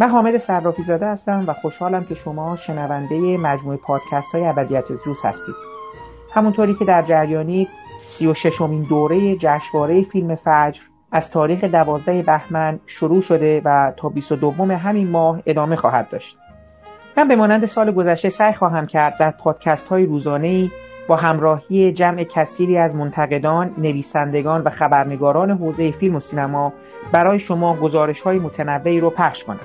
من حامد صرافی زاده هستم و خوشحالم که شما شنونده مجموعه پادکست های ابدیت روز هستید. همونطوری که در جریانی سی و ششمین دوره جشنواره فیلم فجر از تاریخ دوازده بهمن شروع شده و تا 22 همین ماه ادامه خواهد داشت. من به مانند سال گذشته سعی خواهم کرد در پادکست های روزانه با همراهی جمع کثیری از منتقدان، نویسندگان و خبرنگاران حوزه فیلم و سینما برای شما گزارش های متنوعی رو پخش کنم.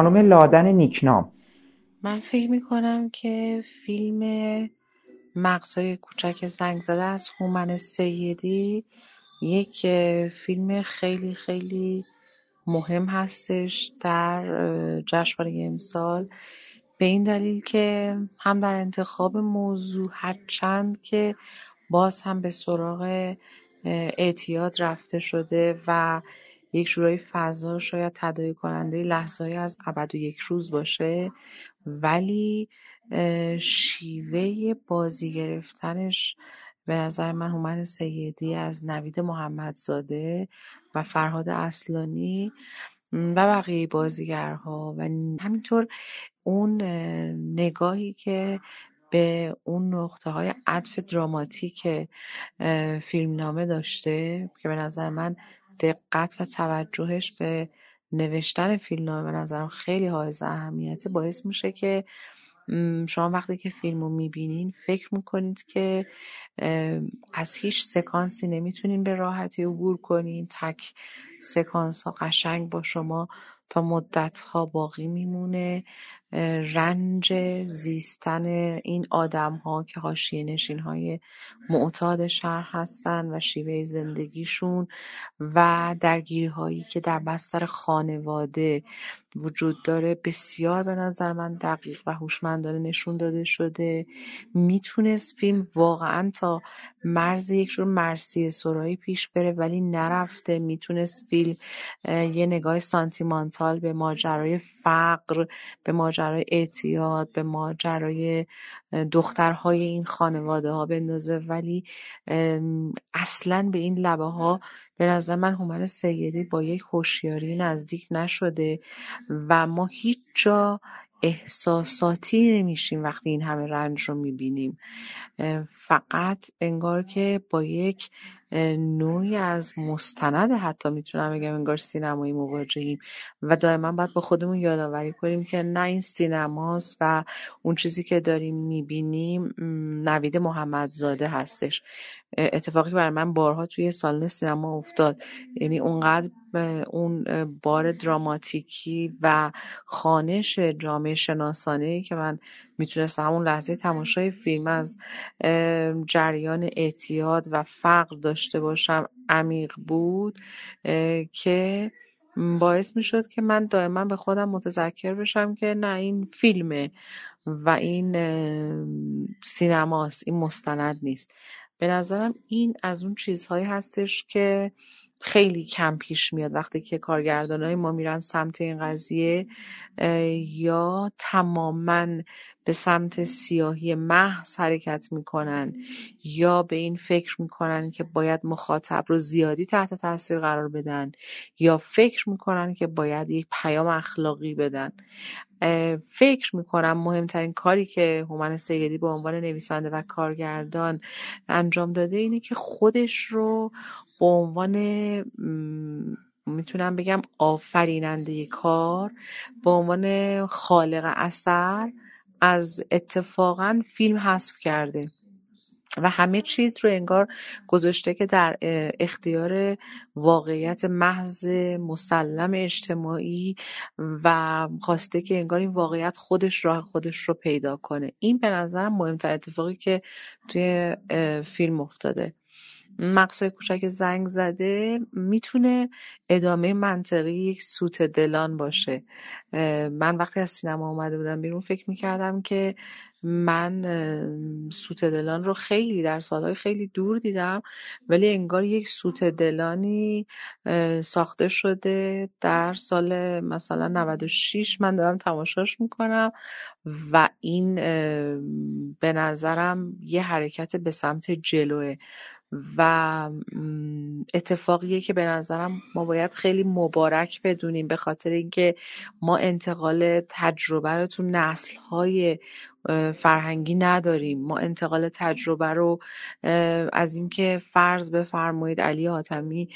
خانم لادن نیکنام. من فکر می‌کنم که فیلم مغزای کوچک زنگ زده از هومن سیدی یک فیلم خیلی خیلی مهم هستش در جشنواره امسال. به این دلیل که هم در انتخاب موضوع هرچند که باز هم به سراغ اعتیاد رفته شده و یک جورایی فضا شاید تداعی کننده لحظه از ابد و یک روز باشه ولی شیوه بازی گرفتنش به نظر من هومن سیدی از نوید محمدزاده و فرهاد اصلانی و بقیه بازیگرها و همینطور اون نگاهی که به اون نقطه های عطف دراماتیک فیلمنامه داشته که به نظر من دقت و توجهش به نوشتن فیلمنامه به نظرم خیلی حائز اهمیته. باعث میشه که شما وقتی که فیلم رو می‌بینین فکر می‌کنید که از هیچ سکانسی نمی‌تونین به راحتی عبور کنین. تک سکانس ها قشنگ با شما تا مدت ها باقی میمونه. رنج زیستن این آدم ها که حاشیه نشین های معتاد شهر هستن و شیوه زندگیشون و درگیری هایی که در بستر خانواده وجود داره بسیار به نظر من دقیق و هوشمندانه نشون داده شده. می‌تونست فیلم واقعا تا مرز یک جور مرسی سرایی پیش بره ولی نرفته. می‌تونست فیلم یه نگاه سانتیمانتال به ماجرای فقر به ماجرای اعتیاد به ماجرای دخترهای این خانواده ها بندازه. ولی اصلا به این لبه ها به نظر من هومن سیدی با یک هوشیاری نزدیک نشده و ما هیچ جا احساساتی نمیشیم وقتی این همه رنج رو می‌بینیم. فقط انگار که با یک نوعی از مستند حتی می‌تونم بگم انگار سینمایی مواجهیم. و دائما باید با خودمون یادآوری کنیم که نه این سینماست و اون چیزی که داریم می‌بینیم نوید محمدزاده هستش. اتفاقی برای من بارها توی سالن سینما افتاد. یعنی اونقدر اون بار دراماتیکی و خانش جامعه شناسانه که من می‌تونستم همون لحظه تماشای فیلم از جریان اعتیاد و فقر داشته باشم عمیق بود که باعث می‌شد که من دائما به خودم متذکر بشم که نه این فیلمه و این سینماست این مستند نیست. به نظرم این از اون چیزهایی هستش که خیلی کم پیش میاد وقتی که های ما میرن سمت این قضیه یا تماما به سمت سیاهی محض حرکت می‌کنن یا به این فکر می‌کنن که باید مخاطب رو زیادی تحت تاثیر قرار بدن یا فکر می‌کنن که باید یک پیام اخلاقی بدن. فکر می‌کنم مهمترین کاری که هومن سیدی به عنوان نویسنده و کارگردان انجام داده اینه که خودش رو به عنوان می‌تونم بگم آفریننده کار به عنوان خالق اثر از اتفاقا فیلم حذف کرده. و همه چیز رو انگار گذاشته که در اختیار واقعیت محض مسلم اجتماعی و خواسته که انگار این واقعیت خودش راه خودش رو پیدا کنه. این به نظرم مهمتر اتفاقی که توی فیلم افتاده. مقصای کوچک زنگ زده می‌تونه ادامه منطقی یک سوت دلان باشه. من وقتی از سینما اومده بودم بیرون فکر می‌کردم که من سوت دلان رو خیلی در سالهای خیلی دور دیدم ولی انگار یک سوت دلانی ساخته شده در سال مثلا 96 من دارم تماشاش می‌کنم و این به نظرم یه حرکت به سمت جلوه. و اتفاقیه که به نظرم ما باید خیلی مبارک بدونیم به خاطر اینکه ما انتقال تجربه رو تو نسل‌های فرهنگی نداریم. ما انتقال تجربه رو از اینکه فرض بفرمایید علی حاتمی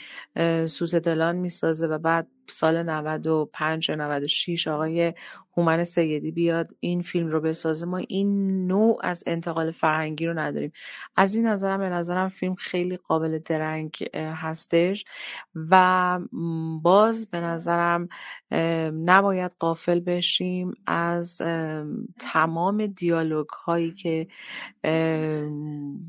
سوت دلان می‌سازه و بعد سال 95 یا 96 آقای هومن سیدی بیاد این فیلم رو بسازه. ما این نوع از انتقال فرهنگی رو نداریم. از این نظرم به نظرم فیلم خیلی قابل درنگ هستش و باز به نظرم نباید قافل بشیم از تمام دیالوگ هایی که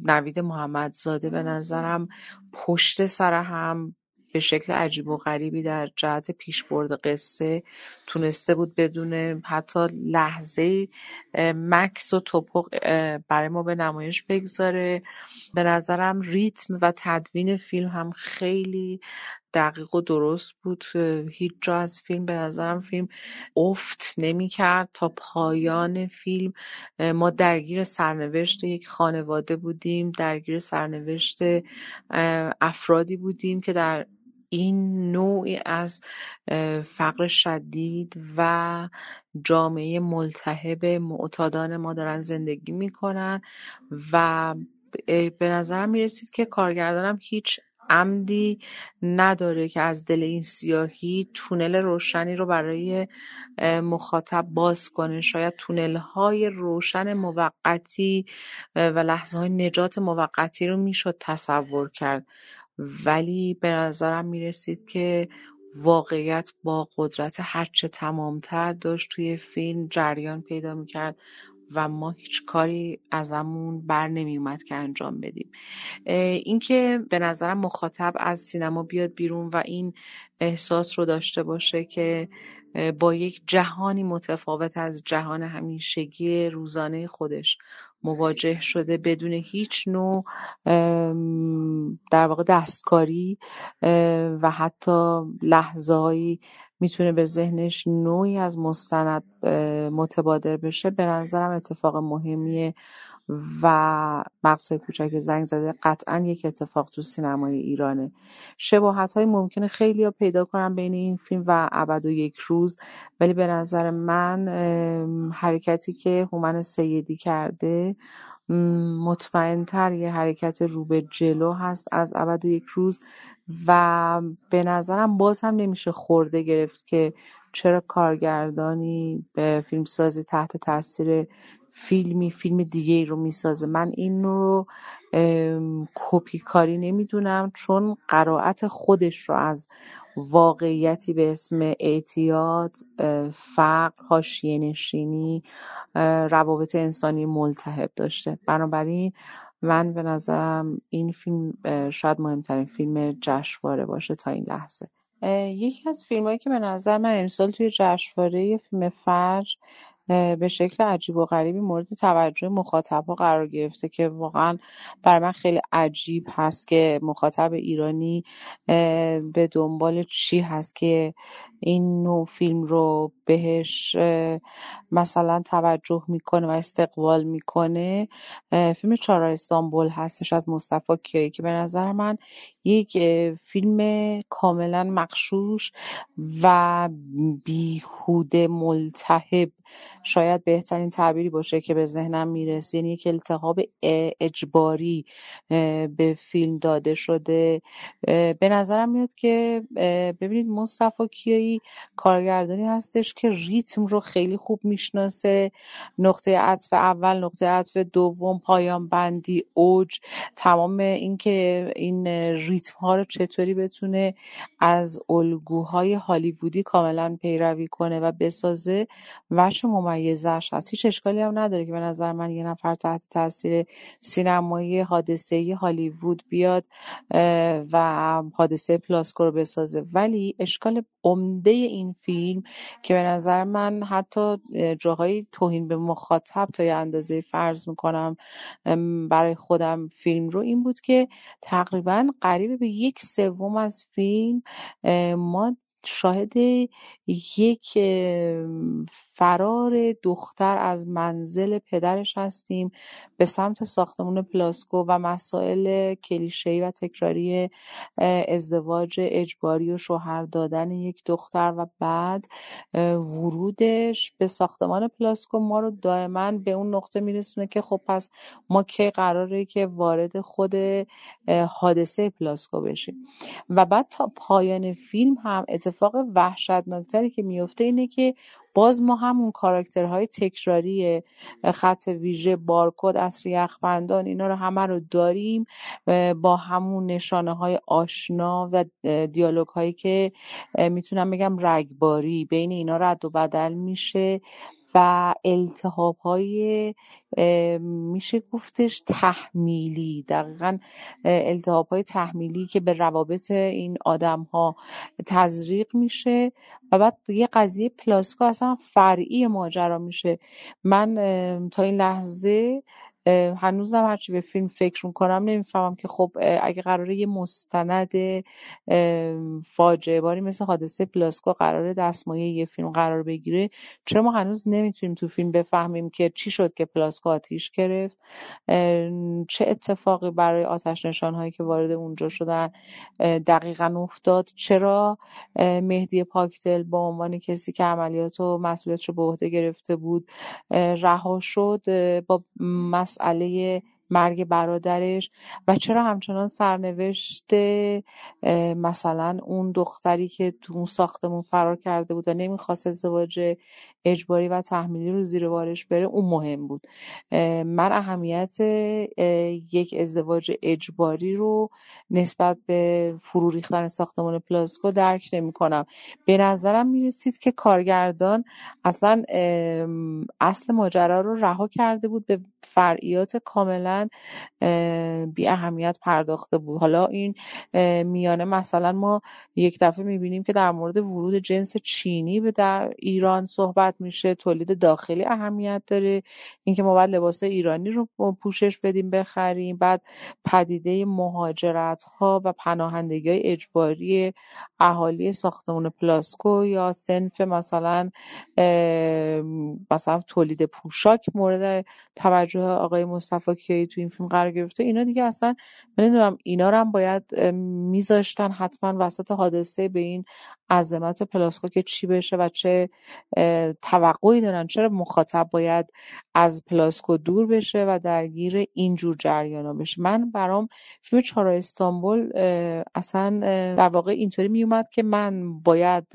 نوید محمدزاده به نظرم پشت سر هم به شکل عجیب و غریبی در جهت پیشبرد قصه تونسته بود بدون حتی لحظه مکس و توپق برای ما به نمایش بگذاره. به نظرم ریتم و تدوین فیلم هم خیلی دقیق و درست بود. هیچ جا از فیلم به نظرم فیلم افت نمی کرد تا پایان فیلم ما درگیر سرنوشت یک خانواده بودیم درگیر سرنوشت افرادی بودیم که در این نوعی از فقر شدید و جامعه ملتهب معتادان ما دارن زندگی می‌کنن و به نظرم می‌رسید که کارگردانم هیچ عمدی نداره که از دل این سیاهی تونل روشنی رو برای مخاطب باز کنه. شاید تونل های روشن موقتی و لحظه های نجات موقتی رو می‌شد تصور کرد. ولی به نظرم می‌رسید که واقعیت با قدرت هرچه تمامتر داشت توی فیلم جریان پیدا می‌کرد و ما هیچ کاری ازمون بر نمیومد که انجام بدیم. اینکه به نظرم مخاطب از سینما بیاد بیرون و این احساس رو داشته باشه که با یک جهانی متفاوت از جهان همیشگی روزانه خودش. مواجه شده بدون هیچ نوع در واقع دستکاری و حتی لحظههایی می‌تونه به ذهنش نوعی از مستند متبادر بشه. به نظرم اتفاق مهمیه و مقصای کوچک زنگ زده. قطعا یک اتفاق تو سینمای ایرانه. شباهت های ممکنه خیلی ها پیدا کنم بین این فیلم و ابد و یک روز. ولی به نظر من حرکتی که هومن سیدی کرده مطمئنتر یه حرکت رو به جلو هست از ابد و یک روز. و به نظرم باز هم نمیشه خورده گرفت که چرا کارگردانی به فیلمسازی تحت تاثیر فیلمی فیلم دیگه ای رو می‌سازه. من این رو کپی کاری نمی‌دونم چون قرائت خودش رو از واقعیتی به اسم اعتیاد فقر حاشیه نشینی روابط انسانی ملتهب داشته. بنابراین من به نظرم این فیلم شاید مهمترین فیلم جشنواره باشه تا این لحظه. یکی از فیلمهایی که به نظر من امسال توی جشنواره فیلم فجر به شکل عجیب و غریبی مورد توجه مخاطبها قرار گرفته که واقعا برای من خیلی عجیب هست که مخاطب ایرانی به دنبال چی هست که این نوع فیلم رو بهش مثلا توجه می‌کنه و استقبال می‌کنه. فیلم چارا استانبول هستش از مصطفی کیایی که به نظر من یک فیلم کاملا مقشوش و بیهوده ملتهب. شاید بهترین تعبیری باشه که به ذهنم می‌رسه. یعنی یک التهاب اجباری به فیلم داده شده. به نظرم میاد که ببینید مصطفی کیایی کارگردانی هستش که ریتم رو خیلی خوب می‌شناسه. نقطه عطف اول نقطه عطف دوم پایان بندی اوج تمام اینکه این ریتم ها رو چطوری بتونه از الگوهای هالیوودی کاملا پیروی کنه و بسازه. وش ممیزش هست. هیچ اشکالی هم نداره که به نظر من یه نفر تحت تاثیر سینمایی حادثه هالیوود بیاد و حادثه پلاسکو رو بسازه. ولی اشکال عمده این فیلم که به نظر من حتی جاهای توهین به مخاطب تا یه اندازه فرض می‌کنم برای خودم فیلم رو این بود که تقریبا قریب به یک سوم از فیلم ما شاهد یک فرار دختر از منزل پدرش هستیم. به سمت ساختمون پلاسکو و مسائل کلیشه‌ای و تکراری ازدواج اجباری و شوهر دادن یک دختر و بعد ورودش به ساختمان پلاسکو ما رو دائما به اون نقطه میرسونه که خب پس ما کی قراره که وارد خود حادثه پلاسکو بشیم. و بعد تا پایان فیلم هم اتفاق وحشتناکتری که میفته اینه که باز ما همون کاراکترهای تکراری خط ویژه بارکد اصری یخبندان اینا رو همه رو داریم با همون نشانه های آشنا و دیالوگ هایی که می‌تونم بگم رگباری. بین اینا رد و بدل میشه. و التحاب های میشه گفتش تحمیلی. دقیقا التحاب های تحمیلی که به روابط این آدم ها تزریق میشه و بعد یه قضیه پلاسکو اصلا فرعی ماجرا میشه. من تا این لحظه هنوزم هرچی به فیلم فکر می‌کنم نمی‌فهمم که خب اگه قراره یه مستند فاجعه باری مثل حادثه پلاسکو قراره دستمایه یه فیلم قرار بگیره چرا ما هنوز نمی‌تونیم تو فیلم بفهمیم که چی شد که پلاسکو آتیش گرفت؟ چه اتفاقی برای آتش نشان هایی که وارد اونجا شدن دقیقا افتاد؟ چرا مهدی پاکدل با عنوان کسی که عملیات و مسئولیتش رو به عهده گرفته بود رها شد؟ با مسئله مرگ برادرش و چرا همچنان سرنوشت مثلا اون دختری که تو اون ساختمون فرار کرده بود و نمی‌خواست ازدواج اجباری و تحمیلی رو زیر بارش بره اون مهم بود. من اهمیت یک ازدواج اجباری رو نسبت به فرو ریختن ساختمان پلاسکو درک نمی کنم به نظرم می‌رسید که کارگردان اصلا اصل ماجرا رو رها کرده بود به فرعیات کاملا بی اهمیت پرداخته بود. حالا این میانه مثلا ما یک دفعه می‌بینیم که در مورد ورود جنس چینی به در ایران صحبت میشه تولید داخلی اهمیت داره اینکه ما باید لباس ایرانی رو پوشش بدیم بخریم بعد پدیده مهاجرت ها و پناهندگی های اجباری اهالی ساختمون پلاسکو یا صنف مثلا مثلا تولید پوشاک مورد توجه آقای مصطفی تو این فیلم قرار گرفته اینا دیگه اصلا من نمی‌دونم اینا رو هم باید میذاشتن حتما وسط حادثه به این عظمت پلاسکو که چی بشه و چه توقعی دارن چرا مخاطب باید از پلاسکو دور بشه و درگیر اینجور جریانا بشه؟ من برام فیلم چهار استانبول اصلا در واقع اینطوری میومد که من باید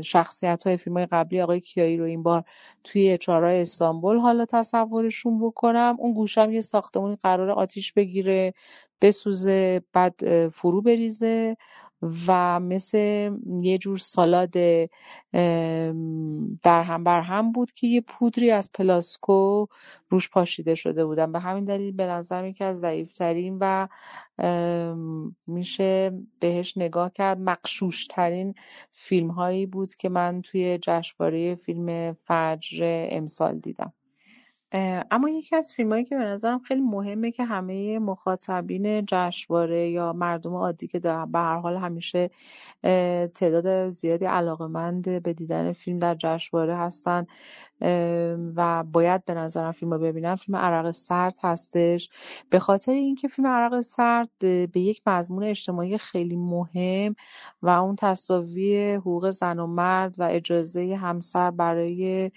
شخصیت های فیلم قبلی آقای کیایی رو این بار توی چهار استانبول حالا تصورشون بکنم. اون گوشم یه ساختمونی قرار آتیش بگیره بسوزه بعد فرو بریزه. و مثل یه جور سالاد در هم بر هم بود که یه پودری از پلاسکو روش پاشیده شده بودن. به همین دلیل به نظر یکی از ضعیفترین و میشه بهش نگاه کرد مقشوشترین فیلم هایی بود که من توی جشنواره فیلم فجر امسال دیدم. اما یکی از فیلمایی که به نظرم خیلی مهمه که همه مخاطبین جشنواره یا مردم عادی که به هر حال همیشه تعداد زیادی علاقمند به دیدن فیلم در جشنواره هستن و باید به نظرم فیلم رو ببینم. فیلم عرق سرد هستش. به خاطر اینکه فیلم عرق سرد به یک مضمون اجتماعی خیلی مهم و اون تصاوی حقوق زن و مرد و اجازه همسر برای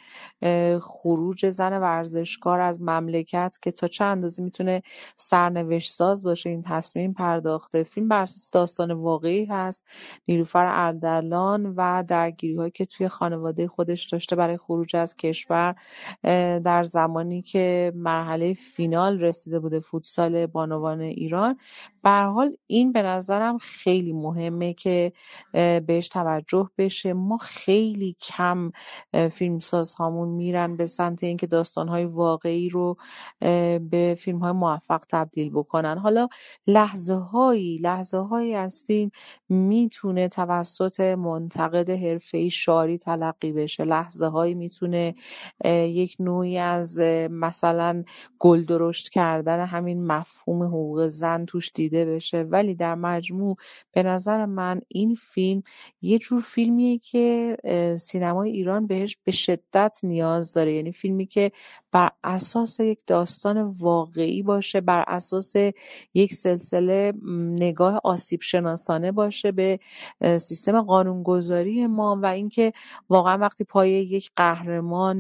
خروج زن ورزشکار از مملکت که تا چه اندازه می‌تونه سرنوشت ساز باشه این تصمیم پرداخته. فیلم بر داستان واقعی هست. نیلوفر اردلان و درگیری هایی که توی خانواده خودش داشته برای خروج از کشور در زمانی که مرحله فینال رسیده بوده فوتسال بانوان ایران. به حال این به نظرم خیلی مهمه که بهش توجه بشه. ما خیلی کم فیلمساز هامون میرن به سمت اینکه داستان های واقعی رو به فیلم های موفق تبدیل بکنن. حالا لحظه هایی لحظه هایی از فیلم می‌تونه توسط منتقد حرفه‌ای شاری تلقی بشه. لحظه هایی می‌تونه یک نوعی از مثلا گل درشت کردن همین مفهوم حقوق زن توش دیده بشه. ولی در مجموع به نظر من این فیلم یه جور فیلمیه که سینمای ایران بهش به شدت نیاز داره. یعنی فیلمی که بر اساس یک داستان واقعی باشه بر اساس یک سلسله نگاه آسیب شناسانه باشه به سیستم قانونگذاری ما. و اینکه واقعا وقتی پای یک قهرمان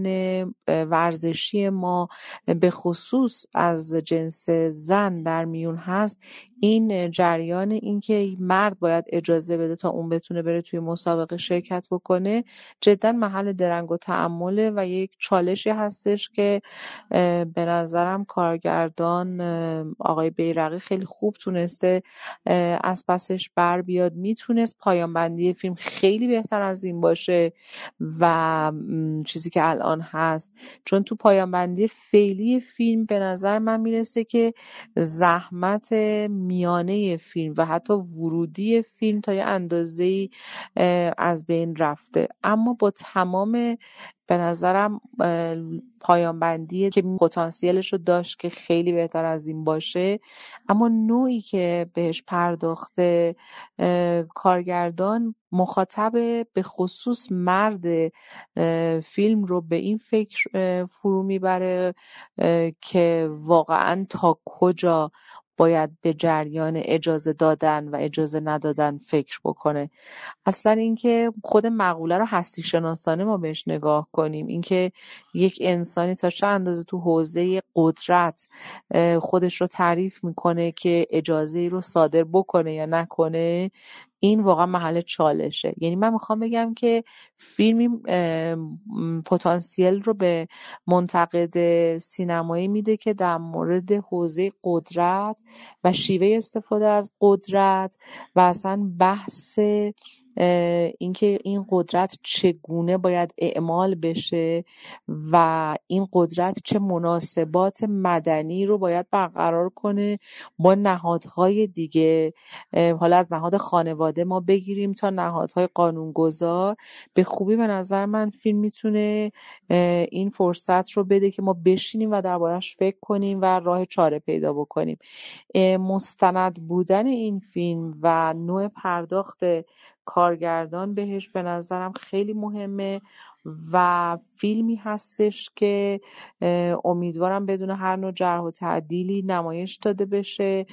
ورزشی ما به خصوص از جنس زن در میون هست این جریان اینکه مرد باید اجازه بده تا اون بتونه بره توی مسابقه شرکت بکنه جدا محل درنگ و تعمله و یک چالشی هستش که به نظرم کارگردان آقای بیرقی خیلی خوب تونسته از پسش بر بیاد. می‌تونست پایان بندی فیلم خیلی بهتر از این باشه و چیزی که هست. چون تو پایان بندی فعلی فیلم به نظر من می‌رسه که زحمت میانه فیلم و حتی ورودی فیلم تا یه اندازه از بین رفته. اما با تمام به نظرم پایان بندی که پتانسیلش رو داشت که خیلی بهتر از این باشه. اما نوعی که بهش پرداخته کارگردان مخاطب به خصوص مرد فیلم رو به این فکر فرو می‌بره که واقعا تا کجا باید به جریان اجازه دادن و اجازه ندادن فکر بکنه. اصلا اینکه خود مقوله رو هستی شناسانه ما بهش نگاه کنیم. اینکه یک انسانی تا چه اندازه تو حوزه قدرت خودش رو تعریف می‌کنه که اجازه ای رو صادر بکنه یا نکنه این واقعا محل چالشه. یعنی من می‌خوام بگم که فیلمی پتانسیل رو به منتقد سینمایی میده که در مورد حوزه قدرت و شیوه استفاده از قدرت و اصلا بحث اینکه این قدرت چگونه باید اعمال بشه و این قدرت چه مناسبات مدنی رو باید برقرار کنه با نهادهای دیگه. حالا از نهاد خانواده ما بگیریم تا نهادهای قانونگذار. به خوبی به نظر من فیلم می‌تونه این فرصت رو بده که ما بشینیم و دربارهش فکر کنیم و راه چاره پیدا بکنیم. مستند بودن این فیلم و نوع پرداخت کارگردان بهش به نظرم خیلی مهمه و فیلمی هستش که امیدوارم بدون هر نوع جرح و تعدیلی نمایش داده بشه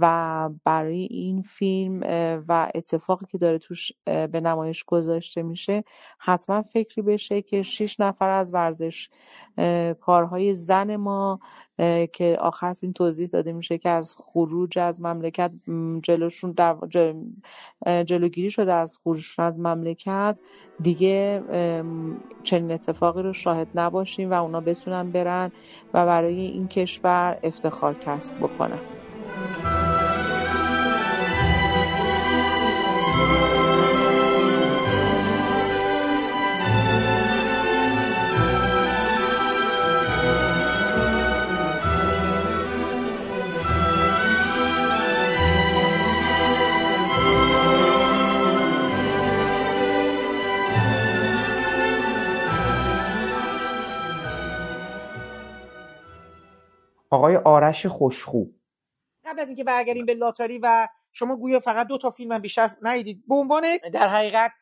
و برای این فیلم و اتفاقی که داره توش به نمایش گذاشته میشه حتما فکری بشه که شیش نفر از ورزش کارهای زن ما که آخر فیلم توضیح داده میشه که از خروج از مملکت جلوشون در جلوگیری شده از خروجشون از مملکت. دیگه چنین اتفاقی رو شاهد نباشیم و اونا بتونن برن و برای این کشور افتخار کسب بکنن. آقای آرش خوشخو. قبل از اینکه برگردیم به لاتاری و شما گویا فقط دو تا فیلم هم بیشتر ندیدید. به عنوان در حقیقت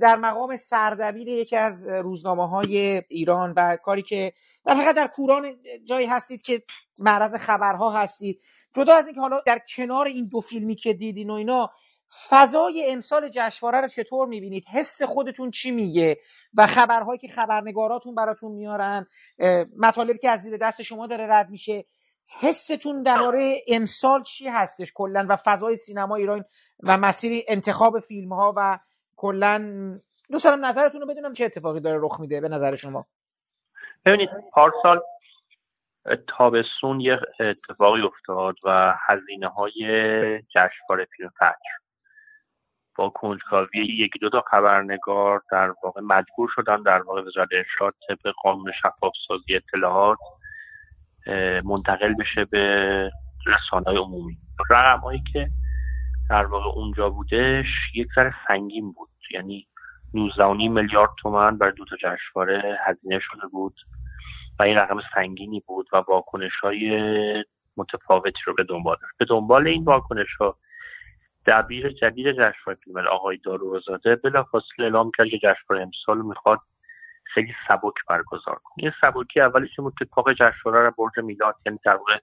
در مقام سردبیر یکی از روزنامه های ایران و کاری که در حقیقت در کوران جایی هستید که معرض خبرها هستید. جدا از اینکه حالا در کنار این دو فیلمی که دیدین و اینا فضای امسال جشنواره رو چطور می‌بینید؟ حس خودتون چی میگه؟ و خبرهایی که خبرنگاراتون براتون میارن مطالبی که از زیر دست شما داره رد میشه. حستون درباره امسال چی هستش کلا و فضای سینما ایران و مسیر انتخاب فیلم ها و کلا. دوست دارم نظرتون رو بدونم چه اتفاقی داره رخ میده به نظر شما. ببینید پارسال تابستون یه اتفاقی افتاد و هزینه های جشنواره فیلم فجر. با کنجکاوی یکی دو تا خبرنگار در واقع مجبور شدن در واقع وزارت ارشاد طبق قانون شفاف سازی اطلاعات منتقل بشه به رسانه عمومی. رقم هایی که در واقع اونجا بودش یک ذره سنگین بود. یعنی 19 میلیارد تومن بر دو تا جشنواره هزینه شده بود و این رقم سنگینی بود و واکنش های متفاوتی رو به دنبال به دنبال این واکنش ها دبیر جدید جشنواره فیلم آقای داروزاده بلافاصله اعلام کرد که جشنواره امسال می‌خواد خیلی سبک برگزار کنه. این سبکی اولی که اتفاق جشنواره رو برج میلاد یعنی در واقع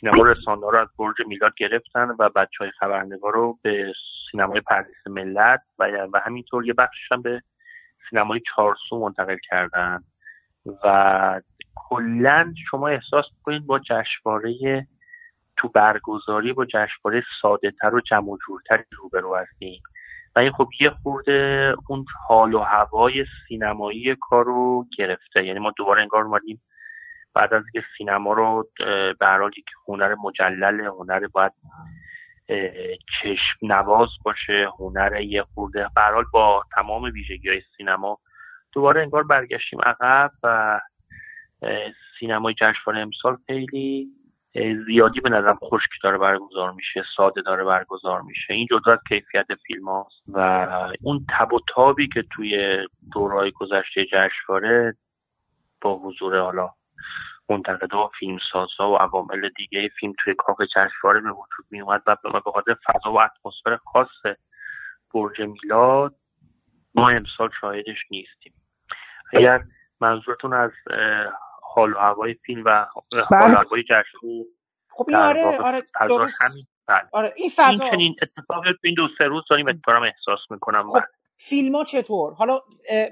سینما رسانه رو از برج میلاد گرفتن و بچه های خبرنگار رو به سینمای پردیس ملت و, و همینطور یه بخشش هم به سینمای چارسو منتقل کردن. و کلا شما احساس کنید با جشنواره تو برگزاری با جشنواره ساده تر و جمع جورتری روبرو هستیم. و این خب یه خورده اون حال و هوای سینمایی کار رو گرفته. یعنی ما دوباره انگار اومدیم بعد از که سینما رو به هر که هنر مجلل هنر باید چشم نواز باشه هنر یه خورده به با تمام ویژگی های سینما دوباره انگار برگشتیم عقب و سینمای جشنواره امسال خیلی زیادی به نظرم خشک داره برگزار میشه ساده داره برگزار میشه. این جدا کیفیت فیلم هاست و اون تب و تابی که توی دورهای گذشته جشنواره با حضور حالا منتقدا و فیلمسازها و عوامل دیگه فیلم توی کاخ جشنواره به وجود می اومد و به خاطر فضا و اتمسفر خاص برج میلاد ما امسال شاهدش نیستیم. اگر منظورتون از حال و هوای فیلم و حال و بله. هوای جشن خب این آره آره درست. همین بله. آره این فضا. این چنین اتفاقی تو این دو سه روز داریم اتفاقا احساس می‌کنم. خب فیلم ها چطور؟ حالا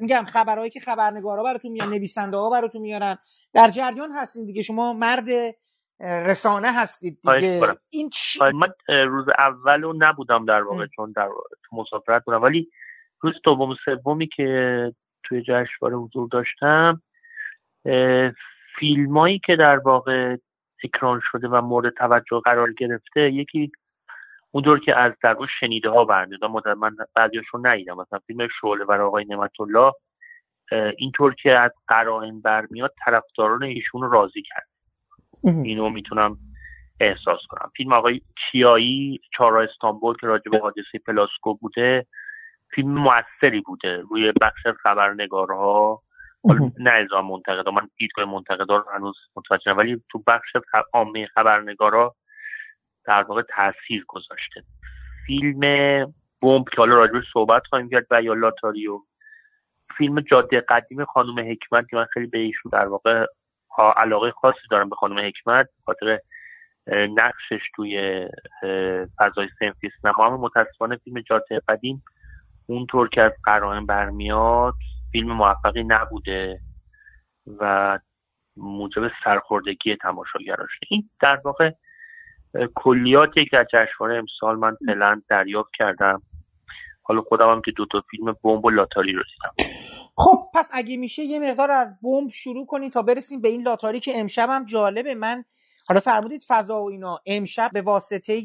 میگم خبرهایی که خبرنگارا براتون میان نویسنده ها براتون میارن. در جریان هستین دیگه. شما مرد رسانه هستید دیگه. این چی؟ من روز اول نبودم در واقع چون در تو مسافرت بودم. ولی روز دوم سومی که توی جشنواره حضور داشتم فیلمایی که در واقع اکران شده و مورد توجه قرار گرفته یکی اونطور که از در شنیده ها برمیاد من بعضیاشون ندیدم. مثلا فیلم شعله و آقای نعمت الله اینطور که از قرائن برمیاد طرفداران ایشون رو راضی کرد. اینو می‌تونم احساس کنم. فیلم آقای کیایی چارا استانبول که راجع به حادثه پلاسکو بوده فیلم موثری بوده. روی بخش خبرنگارها نه ازا منتقدا من دیدگاه منتقدا رو هنوز متوجه ولی تو بخش عامه خبرنگارا در واقع تاثیر گذاشته. فیلم بمب که حالا راجبش صحبت خواهیم کرد و یا لاتاریو فیلم جاده قدیم خانم حکمت که من خیلی به ایشون در واقع علاقه خاصی دارم به خانم حکمت. خاطر نقشش توی فضای سنفی سینما. هم متاسفانه فیلم جاده قدیم اونطور که از قرائن برمیاد فیلم موفقی نبوده و موجب سرخوردگی تماشاگراش این در واقع کلیاتی که از جشنواره امسال من فعلا دریافت کردم. حالا خودم هم که دو تا فیلم بمب و لاتاری رو دیدم. خب پس اگه میشه یه مقدار از بمب شروع کنید تا برسیم به این لاتاری که امشب هم جالبه. من حالا فرمودید فضا و اینا. امشب به واسطه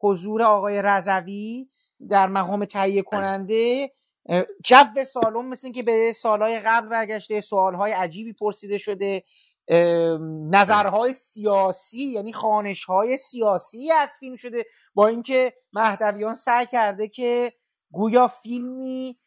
حضور آقای رضوی در مقام تهیه کننده جو سالن مثل که به سالهای قبل برگشته سوالهای عجیبی پرسیده شده. نظرهای سیاسی یعنی خانشهای سیاسی از فیلم شده با اینکه مهدویان سعی کرده که گویا فیلمی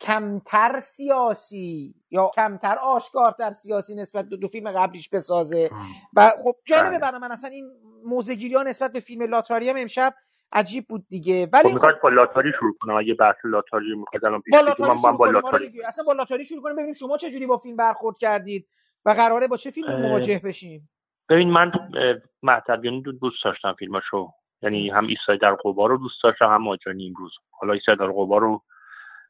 کمتر سیاسی یا کمتر آشکارتر سیاسی نسبت به دو فیلم قبلیش بسازه. و خب جالبه بله. برای من اصلا این موضع‌گیری ها نسبت به فیلم لاتاری هم امشب عجیب بود دیگه. ولی خب می‌خواد با لاتاری شروع کنم. اگه بحث لاتاری می‌خواد الان پیش با بگیرم لاتاری من شروع با. آره لاتاری. اصلا با لاتاری شروع کنیم ببینیم شما چه جوری با فیلم برخورد کردید و قراره با چه فیلمی اه، مواجه بشیم. ببین من مهدویان رو دوست داشتم فیلماشو. یعنی هم ایستاده در غبار رو دوست داشتم هم ماجرای نیمروز حالا ایستاده در غبار رو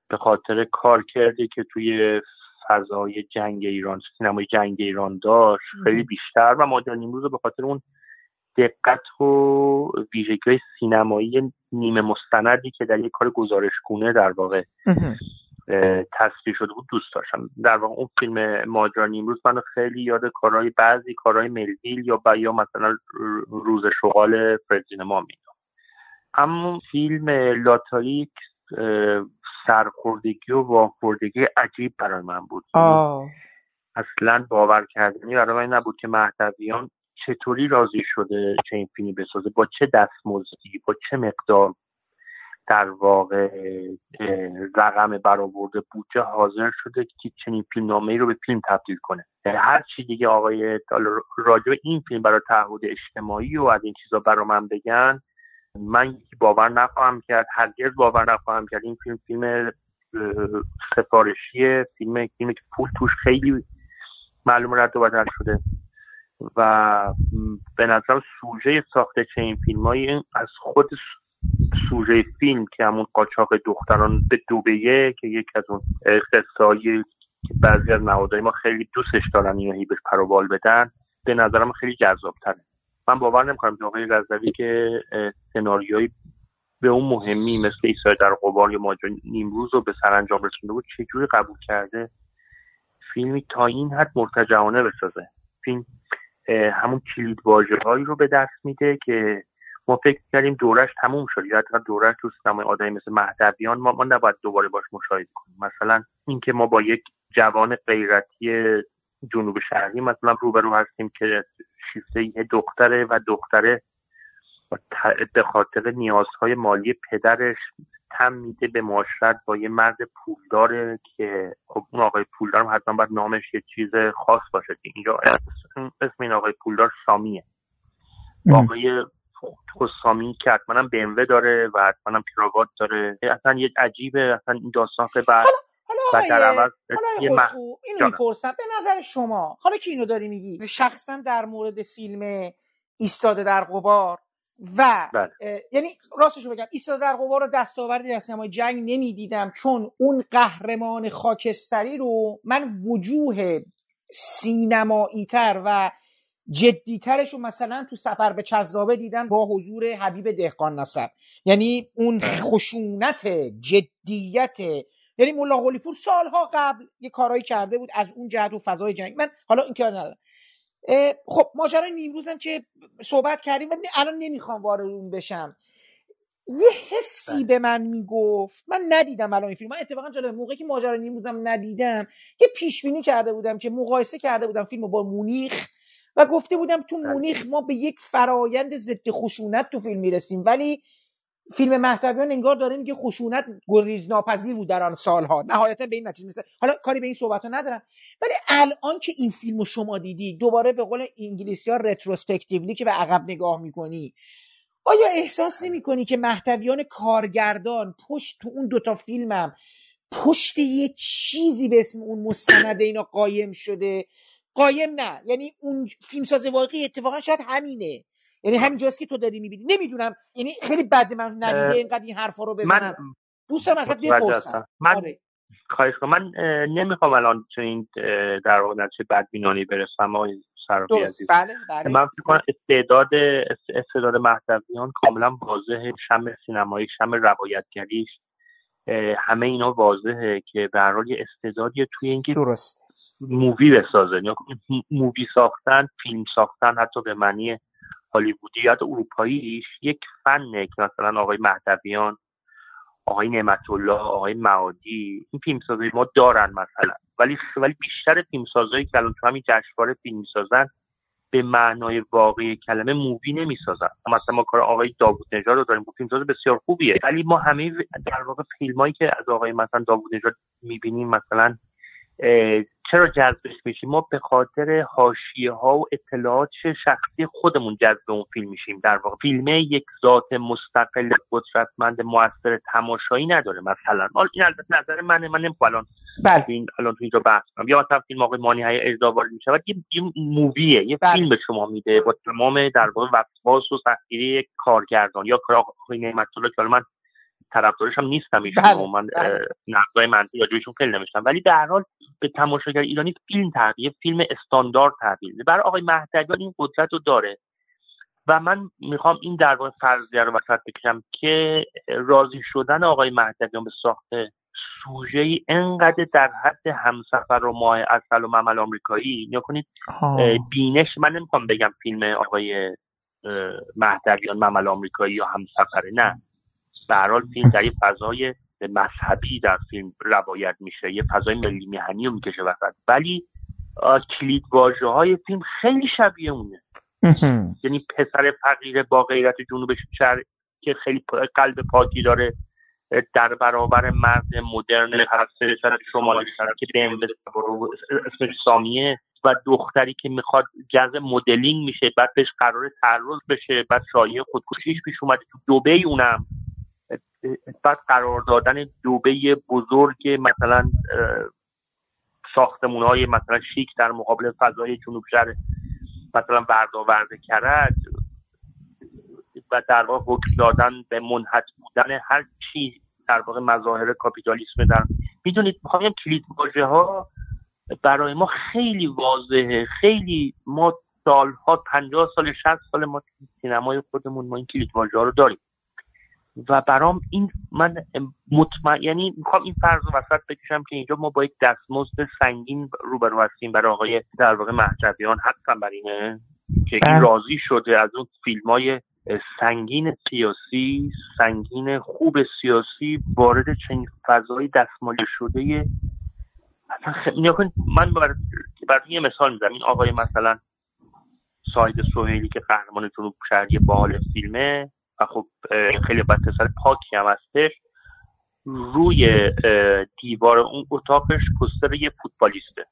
به خاطر کار کرده که توی فضای جنگ ایران سینمای جنگ ایران داشت خیلی بیشتر و ماجرای نیمروز رو به خاطر اون دقت و ویژگی سینمایی نیمه مستندی که در یک کار گزارشگونه در واقع تصویر شده بود دوست داشتم. در واقع اون فیلم ماجرا نیمروز منو خیلی یاد کارهای بعضی کارهای ملویل یا ب- یا مثلا روز شغال فرزینما میدم اما فیلم لاتاریک سرخوردگی و واخوردگی عجیب برای من بود. آه. اصلا باور کردنی برای من نبود که مهدویان چطوری راضی شده که این فیلمی بسازه؟ با چه دستمزدی؟ با چه مقدار؟ در واقع رقم برآورده بودجه حاضر شده که چنین فیلمنامه ای رو به فیلم تبدیل کنه. اه، هر چی دیگه آقای راجع این فیلم برای تعهد اجتماعی و از این چیزا برا من بگن من باور نخواهم کرد هرگز باور نخواهم کرد. این فیلم فیلم اه، سفارشی فیلم فیلمی که پول توش خیلی معلوم رد و بدل شده. و به نظر سوژه ساخته چنین فیلمایی از خود سوژه فیلم که همون قاچاق دختران به دوبهیه که یک از اون قصه‌هایی که بعضی از نهادهای ما خیلی دوستش دارن اینو هی بهش پر و بال بدن به نظرم خیلی جذاب تره من باور نمی‌کنم که آقای که اه، سناریویی به اون مهمی مثل ایسای در قبار یا ماجرا نیمروز رو به سرانجام رسونده بود چجوری قبول کرده؟ فیلمی تا این حد مرتجعانه بسازه. فیلم همون کلید رو به دست میده که ما فکر کردیم دورش تموم شد. یا حتی دورش تو سینمای آدمی مثل مهدویان ما نباید دوباره باش مشاهده کنیم. مثلا اینکه ما با یک جوان غیرتی جنوب شرقی مثلا روبرو هستیم که شیفته دختره و دختره به خاطر نیازهای مالی پدرش تم میده به معاشرت با یه مرد پولداره که خب اون آقای پولدار هم حتما باید نامش یه چیز خاص باشه که اینجا اسم, این آقای پولدار سامیه. آقای خود سامی که حتما هم BMW داره و حتما هم کراوات داره. اصلا یه عجیبه. اصلا این داستان خیلی بعد و در عوض یه مح- اینو. می‌پرسم. به نظر شما حالا که اینو داری میگی شخصا در مورد فیلم ایستاده در غبار و بله. یعنی راستشو بگم ایستاده در غبار رو دستاوردی در سینمای جنگ نمی‌دیدم چون اون قهرمان خاکستری رو من وجوه سینمایی تر و جدیترش رو مثلا تو سفر به چذابه دیدم با حضور حبیب دهقان نصر. یعنی اون خشونت جدیت یعنی ملا قلی پور سالها قبل یه کارایی کرده بود از اون جهت و فضای جنگ. من حالا این کار ندارم. خب ماجرای نیمروز هم که صحبت کردیم و الان نمی‌خوام وارد اون بشم یه حسی بله. به من می‌گفت من ندیدم الان این فیلم من اتفاقا جالب موقعی که ماجرای نیمروزم ندیدم یه پیش بینی کرده بودم که مقایسه کرده بودم فیلم با مونیخ و گفته بودم تو بله. مونیخ ما به یک فرایند ضد خشونت تو فیلم می‌رسیم ولی فیلم مهدویان انگار داره میگه خشونت گریز ناپذیر بود در آن سالها. نهایتا به این نتیجه می‌رسه. حالا کاری به این صحبت ها ندارم. ولی الان که این فیلم رو شما دیدی دوباره به قول انگلیسی ها رتروسپکتیولی که به عقب نگاه می‌کنی آیا احساس نمی کنی که مهدویان کارگردان پشت تو اون دوتا فیلمم پشت یه چیزی به اسم اون مستند اینا قایم شده؟ قایم نه. یعنی اون فیلمساز واقعی اتفاقا شاید همینه. یعنی همینجاست که تو داری می‌بینی. نمی‌دونم. یعنی خیلی بد من ندیده اینقدر این حرفا رو بزنم. من دوست دارم ازت بپرسم. من آره. خواهش کنم. من نمی‌خوام الان تو این در واقع نتیجه بدبینانی برسم آقای صرافی عزیز. بله بله. من فکر کنم استعداد است- استعداد مهدویان کاملا واضحه. شم سینمایی شم روایتگریش همه اینا واضحه که به هر حال یه استعدادیه توی اینکه درست مووی بسازه یا مووی ساختن فیلم ساختن حتی به معنی هالیوودی یا اروپاییش یک فنه که مثلا آقای مهدویان آقای نعمت الله آقای معادی این فیلمسازی ما دارن مثلا. ولی ولی بیشتر فیلمسازایی که الان تو همین جشنواره فیلم می‌سازن به معنای واقعی کلمه مووی نمی‌سازن. مثلا ما کار آقای داوود نژاد رو داریم فیلمساز بسیار خوبیه. ولی ما همه در واقع فیلمایی که از آقای مثلا داوود نژاد می‌بینیم مثلا چرا جذبش میشیم ما به خاطر حاشیه ها و اطلاعات شخصی خودمون جذب اون فیلم میشیم در واقع فیلم یک ذات مستقل قدرتمند موثر تماشایی نداره مثلا این البته نظر منه من نمی‌خوام الان بله. این الان تو اینجا بحث کنم یا مثلا فیلم آقای مانی های ارضا وارد میشه یه, یه موویه یه بله. فیلم به شما میده با تمام در واقع وسواس و سختگیری یک کارگردان یا آقای نعمت الله که من طرفدارش هم نیستم ایشون بله. من بله. نقدای منفی راجبشون خیلی نمیشتم ولی به هر حال به تماشاگر ایرانی فیلم تغییر فیلم استاندارد تبدیل برای آقای مهدویان این قدرت رو داره. و من می‌خوام این در واقع فرضیه رو وسط بکشم که راضی شدن آقای مهدویان به ساخت سوژه ای انقدر در حد همسفر و ماه اصل و ممل آمریکایی. یا کنید بینش من نمی‌خوام بگم فیلم آقای مهدویان ممل آمریکایی یا همسفره نه. به هر حال فیلم در یه فضای مذهبی در فیلم روایت میشه یه فضای ملی میهنی رو می‌کشه وسط. ولی کلید واژه های فیلم خیلی شبیه اونه. یعنی پسر فقیر با غیرت جنوب شهر که خیلی قلب پاکی داره در برابر مرد مدرن هست شمال که به اسمش سامیه و دختری که می‌خواد جز مدلینگ میشه بعد بهش قرار تعرض بشه بعد شایع خودکشیش پیش اومده تو دوبه اونم. بعد قرار دادن دوبه بزرگ مثلا ساختمون های مثلا شیک در مقابل فضای جنوب شهر مثلا ورداورده کرد و در واقع حکم دادن به منحط بودن هر چی در واقع مظاهر کاپیتالیسم در می‌دونید می‌خوایم کلید واژه ها برای ما خیلی واضحه. خیلی ما سالها پنجاه سال شست سال ما سینمای خودمون ما این کلید واژه ها رو داریم. و برام این من مطمئن یعنی می‌خوام این فرض رو وسط بکشم که اینجا ما با یک دستمزد سنگین روبرو هستیم برای آقای در واقع مهدویان. حتما بر اینه که این بله. راضی شده از اون فیلم های سنگین سیاسی سنگین خوب سیاسی وارد چنین فضای دستمالی شده. من برای بر یه مثال می‌زنم. این آقای مثلا ساید سوهیلی که قهرمان جنوب شهری باحال فیلمه و خب خیلی پسر پاکی هم هستش. روی دیوار اون اتاقش پستر یه فوتبالیسته.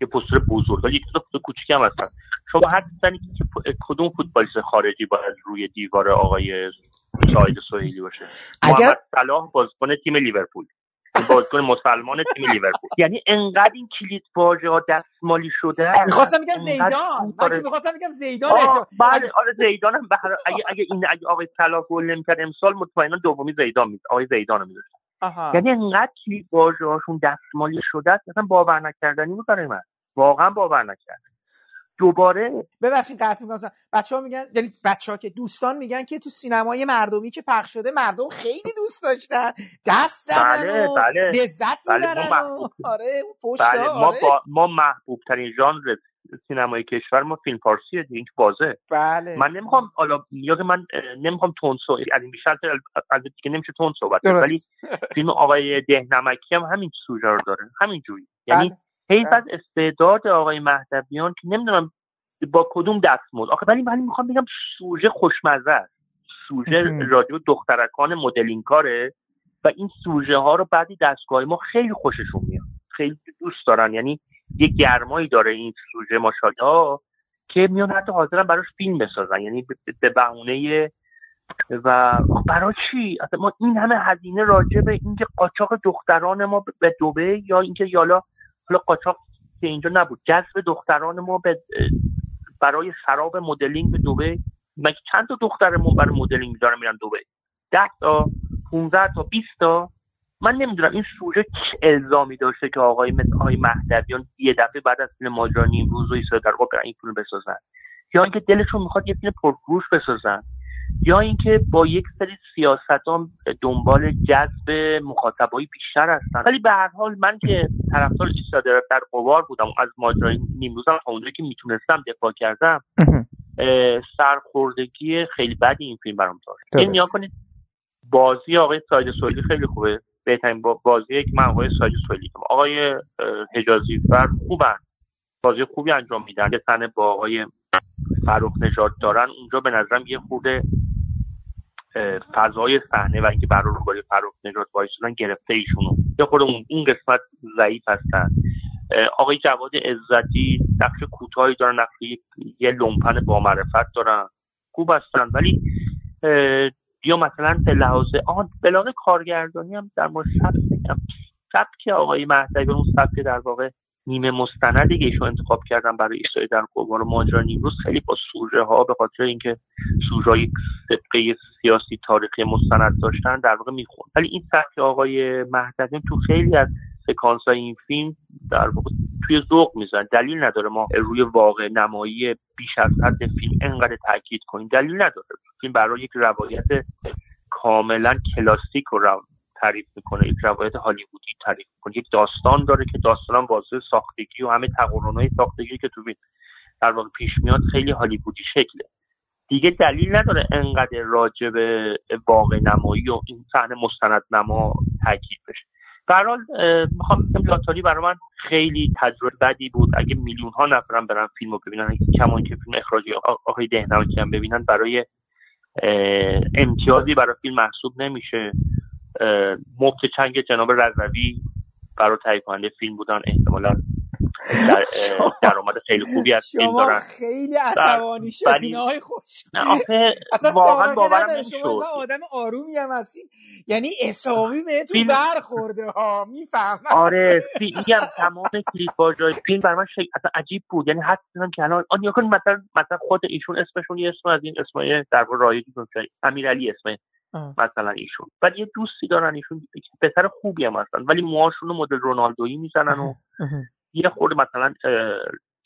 یه پستر بزرگ. یک تا پستر کوچیک هم هستن. شما حد زنید که کدوم فوتبالیست خارجی باید روی دیوار آقای ساید سوهیلی باشه؟ اگر... محمد صلاح بازیکن تیم لیورپول. بازیکن مسلمان تیم لیورپول. یعنی انقدر این کلید واژه ها دستمالی شده می‌خواستم میگم زیدان. من می‌خواستم میگم زیدان بله آره زیدان هم اگه اگه این اگه آقای صلاح گل نمی‌کرد امسال مطمئنا دومی زیدان می آقای زیدان رو میذاشت. یعنی انقدر کلید واژه هاشون دستمالی شده است اصلا باور نکردنی بود برای من. واقعا باور نکردنی دوباره ببخشید قطع می‌کنم. بچه ها میگن یعنی بچه ها که دوستان میگن که تو سینمای مردمی که پخش شده مردم خیلی دوست داشتن. دست بله بله. لذت بله ما آره بله ما آره. با ما محبوب ترین ژانر سینمای کشور ما فیلم فارسیه دیگه این بازه. بله. من نمی‌خوام حالا یا که من نمی‌خوام تون صحبت از این بیشتر از دیگه نمیشه تون صحبت ولی فیلم آقای دهنمکی هم همین سوژه رو داره. همین جوری یعنی بله. حیف از استعداد آقای مهدویان که نمی‌دونم با کدوم دستمزد آخه ولی ولی می‌خوام بگم سوژه خوشمزه است. سوژه رادیو دخترکان مدلین کاره و این سوژه ها رو بعدی دستگاه ما خیلی خوششون میاد. خیلی دوست دارن. یعنی یه گرمایی داره این سوژه ماشاءالله که میان حتی حاضرن براش فیلم بسازن. یعنی به بهونه و برای چی؟ اصلا ما این همه هزینه راجع به اینکه قاچاق دختران ما به دوبه یا اینکه یالا حالا قاچاق که اینجا نبود. جذب دختران ما به برای شراب مدلینگ به دوبه. مگه چند تا دخترمون برای مدلینگ دارن میرن دوبه؟ ده تا 15 تا 20 تا. من نمی‌دونم این سوژه چه الزامی داشته که آقای آقای مهدویان یه دفعه بعد از فیلم ماجرا نیم روز و ایستاده در این فیلم بسازن. یا اینکه دلشون می‌خواد یه فیلم پرفروش بسازن. یا اینکه با یک سری سیاستان دنبال جذب مخاطبای بیشتر هستن. ولی به هر حال من که طرفدار ایستاده در غبار بودم از ماجرای نیمروزم تا اونجایی که می‌تونستم دفاع کردم سرخوردگی خیلی بدی این فیلم برام داشت. این نگاه کنید بازی آقای ساعد سهیلی خیلی خوبه. بهترین بازی که من آقای ساعد سهیلی آقای حجازی فر خوبن. بازی خوبی انجام میدن یه تنه با آقای فرخ نژاد دارن اونجا به نظرم یه خورده فضای صحنه و اینکه برای روبروی فرخ نژاد وایسادن گرفته ایشونو. یه خورده اون قسمت ضعیف هستن. آقای جواد عزتی نقش کوتاهی دارن نقش یه لومپن با معرفت دارن. خوب هستن ولی یا مثلا به لحاظ آن بلان کارگردانی هم در مورد سبک میگم. سبک آقای مهدوی اون سبک در واقع نیمه مستندی که ایشون انتخاب کردن برای ایستای در قمار ماجرا نیمروز خیلی با سوژه ها به خاطر اینکه سوژه های سبقه سیاسی تاریخی مستند داشتن در واقع میخون ولی این سبک آقای مهدوی تو خیلی از سکانس های این فیلم در واقع توی ذوق میزن دلیل نداره ما روی واقع نمایی بیش از حد فیلم انقدر تاکید کنیم. دلیل نداره. فیلم برای یک روایت کاملا کلاسیک رو تعریف می‌کنه یک روایت هالیوودی تعریف می‌کنه یک داستان داره که داستان واضح ساختگی و همه های ساختگی که تو در واقع پیش میاد خیلی هالیوودی شکله. دیگه دلیل نداره انقدر راجع به واقع نمایی و این صحنه مستند نما تاکید بشه. در حال می‌خوام لاتاری برای من خیلی تجربه بدی بود. اگه میلیون ها نفرم برن فیلم رو ببینن کمان که فیلم اخراجی آقای دهنمکی هم ببینن برای امتیازی برای فیلم محسوب نمیشه. مفت چنگ جناب رضوی برای تهیه کننده فیلم بودن. احتمالا در درآمد خیلی خوبی از فیلم دارن. خیلی عصبانی شدین آقای خوش. اصلا واقعا باورم نمی‌شد. من آدم آرومی هم هستین. یعنی حسابی بهتون برخورده ها می‌فهمم. آره میگم تمام کلیپ واژه‌های فیلم برای من شک... اصلا عجیب بود. یعنی حتی که الان آن کن مثلا مثلا خود ایشون اسمشون یه اسم از این اسمای در واقع رایجی امیرعلی مثلا ایشون. ولی یه دوستی دارن ایشون پسر خوبی هم هستن ولی موهاشون مدل رونالدویی می‌زنن و یه خورده مثلا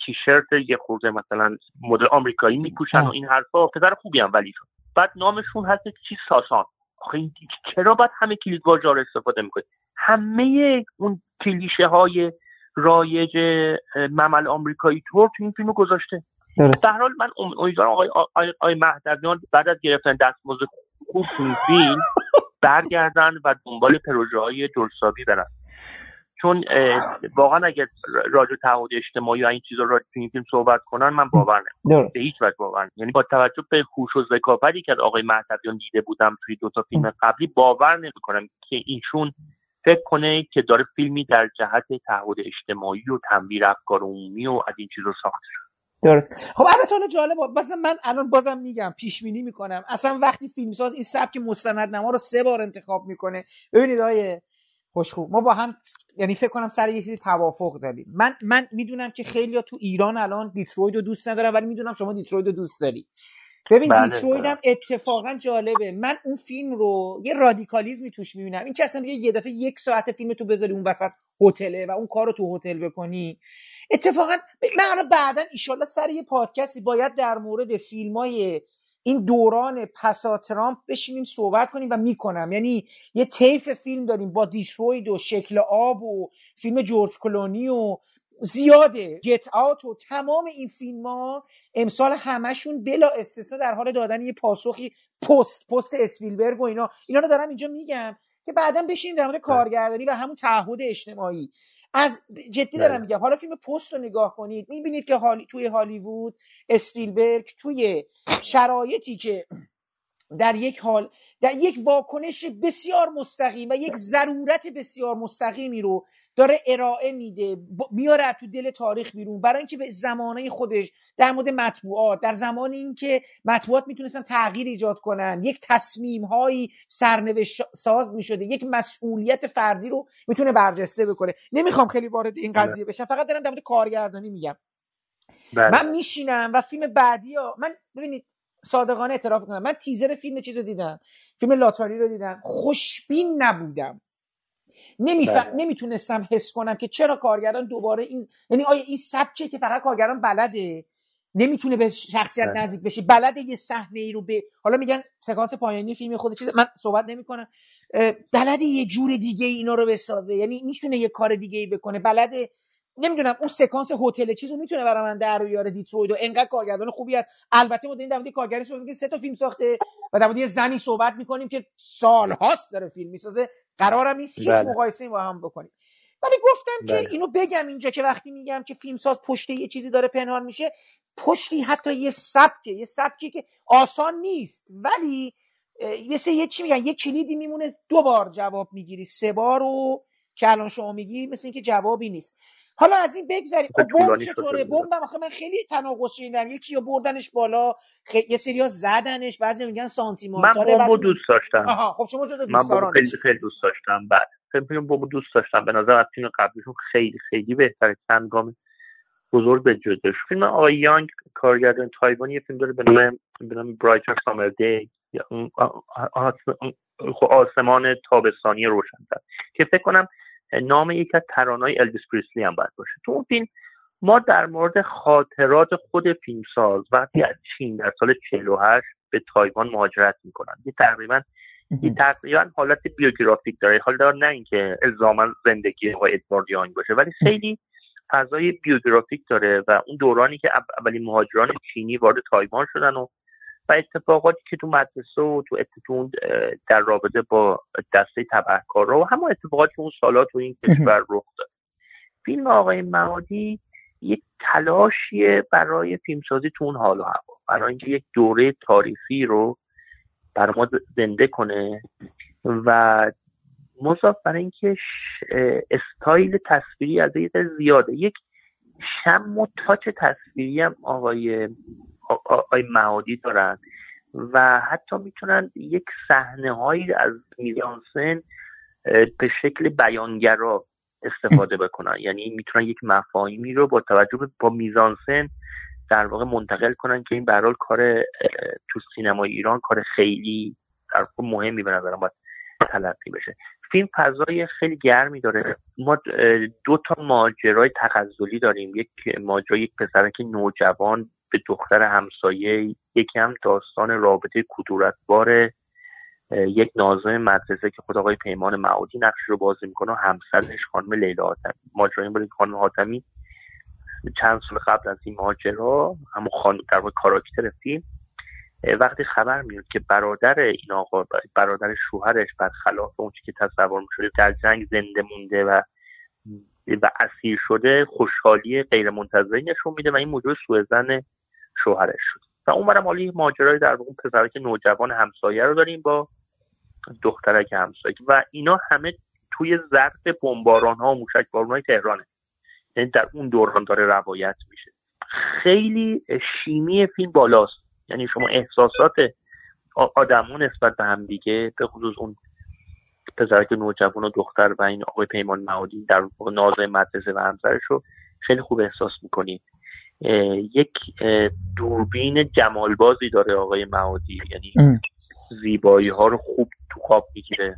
تیشرت یه خورده مثلا مدل آمریکایی میپوشن و این حرفا. پسر خوبی هم ولی بعد نامشون هست چی؟ ساسان. آخه چرا باید همه کلید واژه رو استفاده می‌کنید همه اون کلیشه های رایج ممل آمریکایی طور تو این فیلم گذاشته. در حال من امیدوارم آقای آقای مهدویان بعد از گرفتن دستمزد خوب فیلم برگردن و دنبال پروژه های جلسابی برن. چون واقعا اگر راجع تعهد اجتماعی و این چیزا رو تو این فیلم صحبت کنن من باور نمی‌کنم به هیچ وجه باور یعنی با توجه به خوش و ذکاوتی که آقای مهدویان دیده بودم توی دو تا فیلم قبلی باور نمی‌کنم که ایشون فکر کنه که داره فیلمی در جهت تعهد اجتماعی و تنبیر افکار عمومی و از این چیزا ساخته درست. خب البته حالا جالب مثلا من الان بازم میگم پیش بینی می‌کنم. اصلا وقتی فیلمساز این سبک مستند نما رو سه بار انتخاب می‌کنه ببینید آیه خوشخوب ما با هم یعنی فکر کنم سر یه چیزی توافق داریم. من من می‌دونم که خیلی تو ایران الان دیتروید رو دوست ندارم ولی می‌دونم شما دیتروید رو دوست داری. ببین بله دیتروید هم اتفاقا جالبه. من اون فیلم رو یه رادیکالیزمی توش می‌بینم. این که اصلا یه دفعه یک ساعت فیلم تو بذاری اون وسط هتله و اون کار رو تو هتل بکنی. اتفاقا من الان بعدا ایشالله سر یه پادکستی باید در مورد فیلم های این دوران پسا ترامپ بشینیم صحبت کنیم و می‌کنم. یعنی یه طیف فیلم داریم با دیتروید و شکل آب و فیلم جورج کلونی و زیاده. گت آوت و تمام این فیلم ها امسال همشون بلا استثنا در حال دادن یه پاسخی پست پست اسپیلبرگ و اینا. اینا رو دارم اینجا میگم که بعدا بشینیم در مورد کارگردانی و همون تعهد اجتماعی. از جدی دارم میگم. حالا فیلم پست رو نگاه کنید می‌بینید که حالی توی هالیوود اسپیلبرگ توی شرایطی که در یک حال در یک واکنش بسیار مستقیم و یک ضرورت بسیار مستقیمی رو داره ارائه میده میاره تو دل تاریخ بیرون. برای اینکه به زمانه خودش در مورد مطبوعات در زمان اینکه مطبوعات می‌تونستن تغییر ایجاد کنن یک تصمیم هایی سرنوشت ساز می‌شده یک مسئولیت فردی رو می‌تونه برجسته بکنه. نمی‌خوام خیلی وارد این بله. قضیه بشم فقط دارم در مورد کارگردانی میگم. بله. من میشینم و فیلم بعدی ها من ببینید صادقانه اعتراف کنم من تیزر فیلم چیز رو دیدم. فیلم لاتاری رو دیدم. خوشبین نبودم. نمیف... بله. نمی‌تونستم حس کنم که چرا کارگردان دوباره این یعنی آیا این سبکه که فقط کارگردان بلده؟ نمی‌تونه به شخصیت بله. نزدیک بشه. بلده یه صحنه ای رو به حالا میگن سکانس پایانی فیلم خود چیز من صحبت نمی‌کنم. بلده یه جور دیگه اینا رو بسازه. یعنی می‌تونه یه کار دیگه ای بکنه. بلده نمی‌دونم اون سکانس هتل چیزو می‌تونه برای من در بیاره دیتروید و انقدر کارگردان خوبی است البته ما این در کارگردانی صحبت سه تا فیلم ساخته و در یه زنی صحبت می‌کنیم که سالهاست داره فیلم می‌سازه. قرارم نیست هیچ بله. مقایسه با هم بکنیم ولی گفتم بله. که اینو بگم اینجا که وقتی میگم که فیلمساز پشت یه چیزی داره پنهان میشه پشتی حتی یه سبکه یه سبکی که آسان نیست ولی یه سه یه چی میگن یه کلیدی میمونه دو بار جواب می‌گیری سه بار رو که الان شما میگی مثل اینکه جوابی نیست حالا از این بگذریم. خب بمب چطوره؟ بمب آخه من خیلی تناقض شنیدم یکی یا بردنش بالا خ... یه سری زدنش بعضی میگن سانتیمانتاله من بمب دوست داشتم. آها خب شما جز من خیلی خیلی دوست داشتم. بعد فیلم بمب دوست داشتم. به نظر از فیلم قبلیشون خیلی خیلی بهتره. چند گام بزرگ به جدش فیلم آقای یانگ کارگردان تایوانی یه فیلم داره به نام به نام برایتر سامر دی. یا آسمان تابستانی روشن که فکر کنم نام یکی از ترانه‌های الویس پریسلی هم باید باشه. تو اون فیلم ما در مورد خاطرات خود فیلمساز وقتی از چین در سال 48 به تایوان مهاجرت می‌کنن یه تقریبا این تقریبا حالت بیوگرافیک داره. حالا نه اینکه الزاما زندگی آقای ادوارد یانگ باشه ولی خیلی فضای بیوگرافیک داره و اون دورانی که اولین مهاجران چینی وارد تایوان شدن و و اتفاقاتی که تو مدرسه و تو اتفاق در رابطه با دسته تبهکارا و همون اتفاقاتی که اون سالا تو این کشور رخ داد. فیلم آقای معادی یک تلاشیه برای فیلمسازی تو اون حال و هوا. برای اینکه یک دوره تاریخی رو بر ما زنده کنه و مضاف برای اینکه استایل تصویری از یه زیاده. یک شم و تاچ تصویری هم آقای آقای معادی دارن و حتی می‌تونن یک صحنه هایی از میزانسن به شکل بیانگرا استفاده بکنن. یعنی می‌تونن یک مفاهیمی رو با توجه به با میزانسن در واقع منتقل کنن که این برحال کار تو سینما ایران کار خیلی در مهمی به نظرم باید تلقی بشه. فیلم فضای خیلی گرمی داره. ما دو تا ماجرای تغزلی داریم. یک ماجرای یک پسرک نوجوان به دختر همسایه یکی هم داستان رابطه کدورتبار یک ناظم مدرسه که خود آقای پیمان معودی نقش رو بازی می‌کنه و همسرش خانم لیلا حاتمی ماجرا این خانم حاتمی چند سال قبل از این ماجرا همون خانم در کاراکتر فیلم وقتی خبر میاد که برادر این آقا برادر شوهرش برخلاف اون که تصور می‌شده در جنگ زنده مونده و و اسیر شده خوشحالی غیر منتظری نشون میده و این موضوع سوء زن شوهرش شد. و اون برم حالی ماجرای در اون پسرک نوجوان همسایه رو داریم با دخترک همسایه. و اینا همه توی ظرف بمباران ها و موشک بارون های تهرانه. یعنی در اون دوران داره روایت میشه. خیلی شیمی فیلم بالاست. یعنی شما احساسات آدمون نسبت به هم دیگه به خصوص اون پسرک نوجوان و دختر و این آقای پیمان معادی در نازه مدرسه و همسرش رو خیلی خوب احساس می‌کنید یک دوربین جمالبازی داره آقای معادی. یعنی زیبایی ها رو خوب تو خواب می‌گیره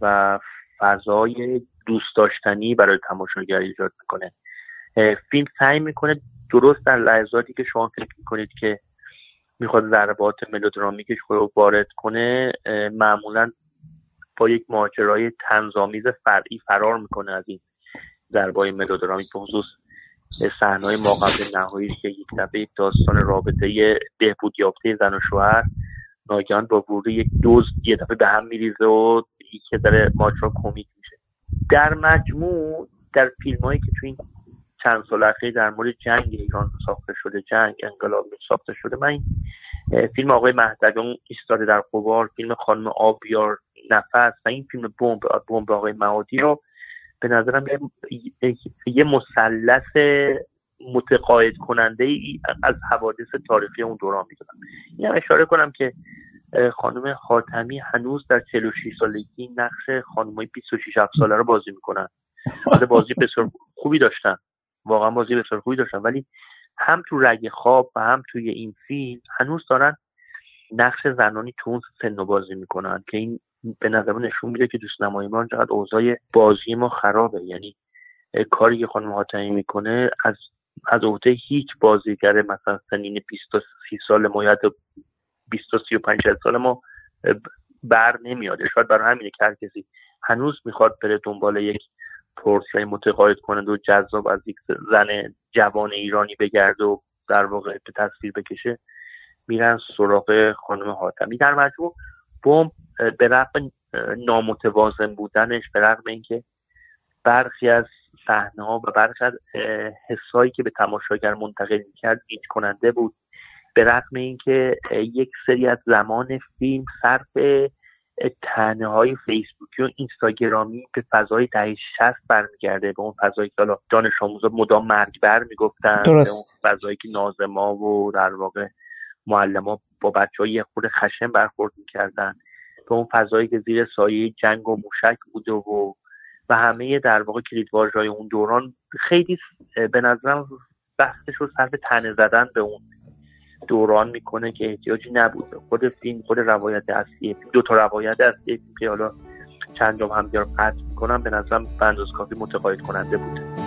و فضای دوست داشتنی برای تماشاگر ایجاد می‌کنه. فیلم سعی می‌کنه درست در لحظاتی که شما فکر می‌کنید که می‌خواد ضربات ملودرامیکش رو وارد کنه معمولا با یک ماجرای تنظامیز فرعی فرار می‌کنه از این ضربای ملودرامیک به خصوص صحنه‌های ما قبل نهایی که یک دفعه داستان رابطه بهبود یافته زن و شوهر ناگهان با ورود یک دوز یه دفعه به هم میریزه و که داره ماجرا کمیک میشه. در مجموع در فیلم هایی که تو این چند سال اخیر در مورد جنگ ایران ساخته شده جنگ انقلاب ساخته شده من فیلم آقای مهدوی اون ایستاده در قبار فیلم خانم آبیار نفس و این فیلم بمب بمب آقای معادی رو به نظرم یه مثلث متقاعد کننده ای از حوادث تاریخی اون دوران می‌دونم. این اشاره کنم که خانم خاتمی هنوز در 46 سالگی نقش خانمای 26 7 ساله رو بازی می‌کنن. بازی بسیار خوبی داشتن. واقعا بازی بسیار خوبی داشتن. ولی هم تو رگ خواب و هم توی این فیلم هنوز دارن نقش زنانی تو اون سن بازی می‌کنن که این به نظر نشون میده که تو سینمای ما چقدر اوضاع بازی ما خرابه. یعنی کاری که خانم حاتمی می‌کنه از از عهده هیچ بازیگر مثلا سنین 20 تا 30 سال ما یا 20 تا 35 سال ما بر نمیاد. شاید برای همینه که هر کسی هنوز می‌خواد بره دنبال یک پورتری متقاعد کنند و جذاب از یک زن جوان ایرانی بگرده و در واقع به تصویر بکشه میرن سراغ خانم حاتمی. در مجموع بوم به رغم نامتوازن بودنش به رغم اینکه برخی از صحنه ها و برخی از حسایی که به تماشاگر منتقل می‌کرد گیج کننده بود. به رغم اینکه یک سری از زمان فیلم صرف تنه های فیسبوکی و اینستاگرامی به فضای دهه شست برمیگرده. به اون فضایی که حالا دانش آموزا مدام مرگبر می‌گفتن به اون فضایی که نازما و در واقع معلم با بچه های خود خشن برخورد می‌کردن. به اون فضایی که زیر سایه جنگ و موشک بوده و و همه در واقع کلیدواژه‌های اون دوران خیلی به نظرم بحثش رو صرف تنه زدن به اون دوران می‌کنه که احتیاجی نبود. خود فیلم خود روایت اصلی دو تا روایت اصلی که حالا چند جام هم قطع می‌کنم به نظرم به کافی متقاعد کننده بود.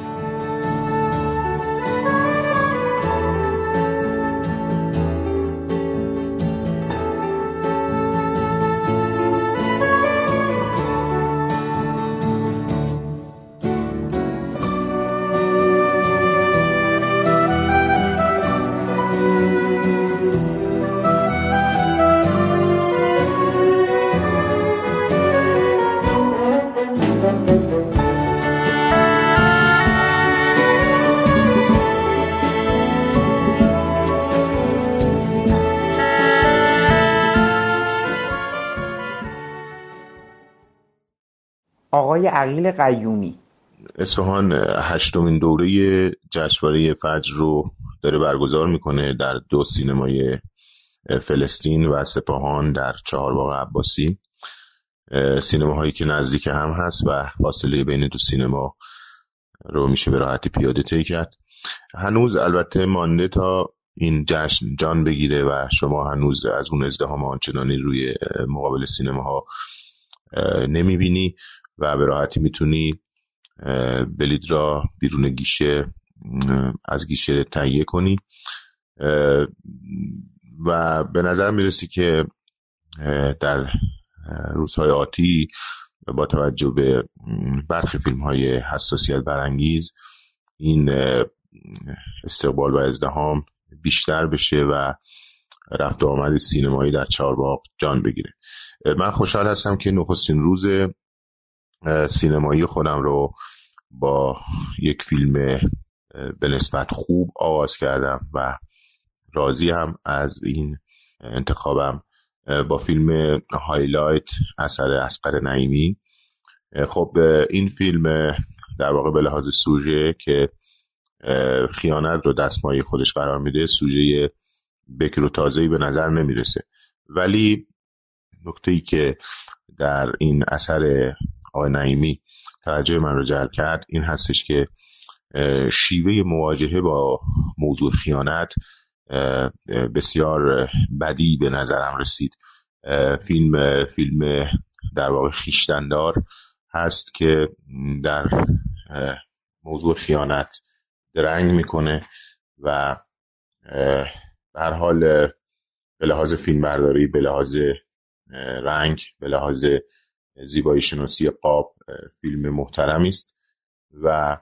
عقیل قیومی. اصفهان هشتمین دوره جشنواره فجر رو داره برگزار می‌کنه در دو سینمای فلسطین و سپاهان در چهار باغ عباسی. سینما هایی که نزدیک هم هست و فاصله بین دو سینما رو میشه به راحتی پیاده طی کرد. هنوز البته مانده تا این جشن جان بگیره و شما هنوز از اون ازدهام آنچنانی روی مقابل سینما ها نمی‌بینی. و به راحتی می‌تونی بلید را بیرون گیشه از گیشه تهیه کنی. و به نظر می‌رسی که در روزهای آتی با توجه به برخی فیلم های حساسیت برانگیز این استقبال و ازدهام بیشتر بشه و رفت آمد سینمایی در چهارباغ جان بگیره. من خوشحال هستم که نخستین روز سینمایی خودم رو با یک فیلم به نسبت خوب آغاز کردم و راضی هم از این انتخابم. با فیلم هایلایت اثر اصغر نعیمی. خب این فیلم در واقع به لحاظ سوژه که خیانت رو دستمایی خودش قرار میده سوژه بکر و تازهی به نظر نمی‌رسه. ولی نکته ای که در این اثر آقای نعیمی توجه من رو جلب کرد. این هستش که شیوه مواجهه با موضوع خیانت بسیار بدی به نظرم رسید. فیلم فیلم در واقع خیشتندار هست که در موضوع خیانت درنگ می‌کنه و به حال به لحاظ فیلم برداری به لحاظ رنگ به لحاظ زیبایی شناسی قاب فیلم محترمی است و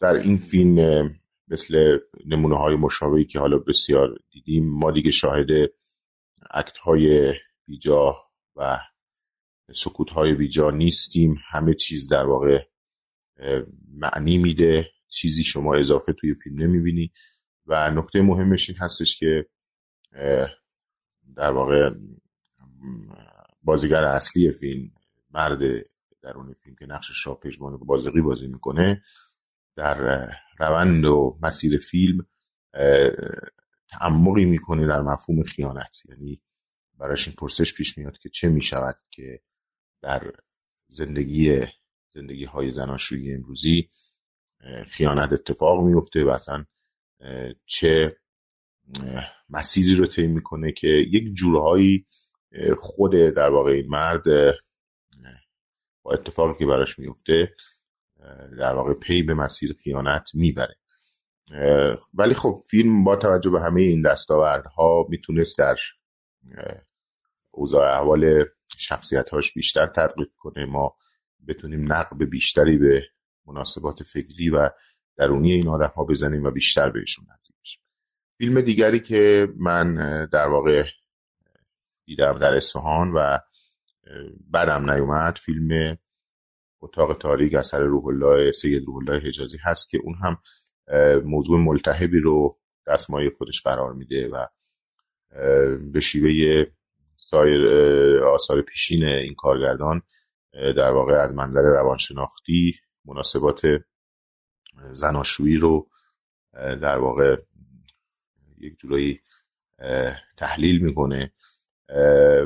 در این فیلم مثل نمونه های مشابهی که حالا بسیار دیدیم ما دیگه شاهد اکت های بیجا و سکوت های بیجا نیستیم. همه چیز در واقع معنی میده. چیزی شما اضافه توی فیلم نمی‌بینی. و نکته مهمش این هستش که در واقع بازیگر اصلی فیلم مرد درون فیلم که نقش را پژمان بازقی بازی می‌کنه در روند و مسیر فیلم تعمقی می‌کنه در مفهوم خیانت. یعنی براش این پرسش پیش میاد که چه می‌شود که در زندگی زندگی های زناشویی امروزی خیانت اتفاق میفته و اصلا چه مسیری رو طی می‌کنه که یک جورهایی خود در واقع این مرد با اتفاقی که براش میفته در واقع پی به مسیر خیانت می‌بره. ولی خب فیلم با توجه به همه این دستاوردها می‌تونست در اوضاع احوال شخصیت هاش بیشتر تدقیق کنه. ما بتونیم نقب بیشتری به مناسبات فکری و درونی این آدم ها بزنیم و بیشتر بهشون نزدیک بشیم. فیلم دیگری که من در واقع دیدم در اصفهان و بعدم نیومد. فیلم اتاق تاریک اثر روح الله سید روح الله حجازی هست که اون هم موضوع ملتهبی رو دستمایه خودش قرار میده و به شیوه سایر آثار پیشین این کارگردان در واقع از منظر روانشناختی مناسبات زناشویی رو در واقع یک جورایی تحلیل می‌کنه.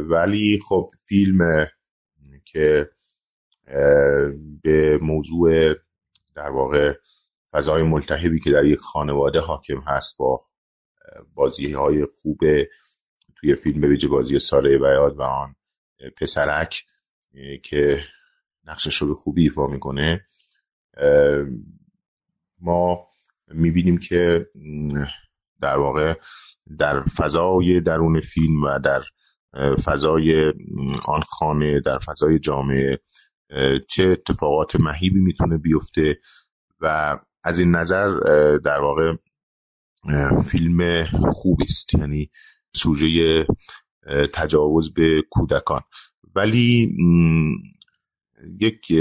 ولی خب فیلم که به موضوع در واقع فضای ملتهبی که در یک خانواده حاکم هست با بازی های خوب توی فیلم به ویژه بازی ساره بیاد و آن پسرک که نقشش رو به خوبی ایفا می‌کنه ما می‌بینیم که در واقع در فضای درون فیلم و در فضای آن خانه در فضای جامعه چه اتفاقات مهیبی می‌تونه بیفته و از این نظر در واقع فیلم خوبی است. یعنی سوژه تجاوز به کودکان. ولی یک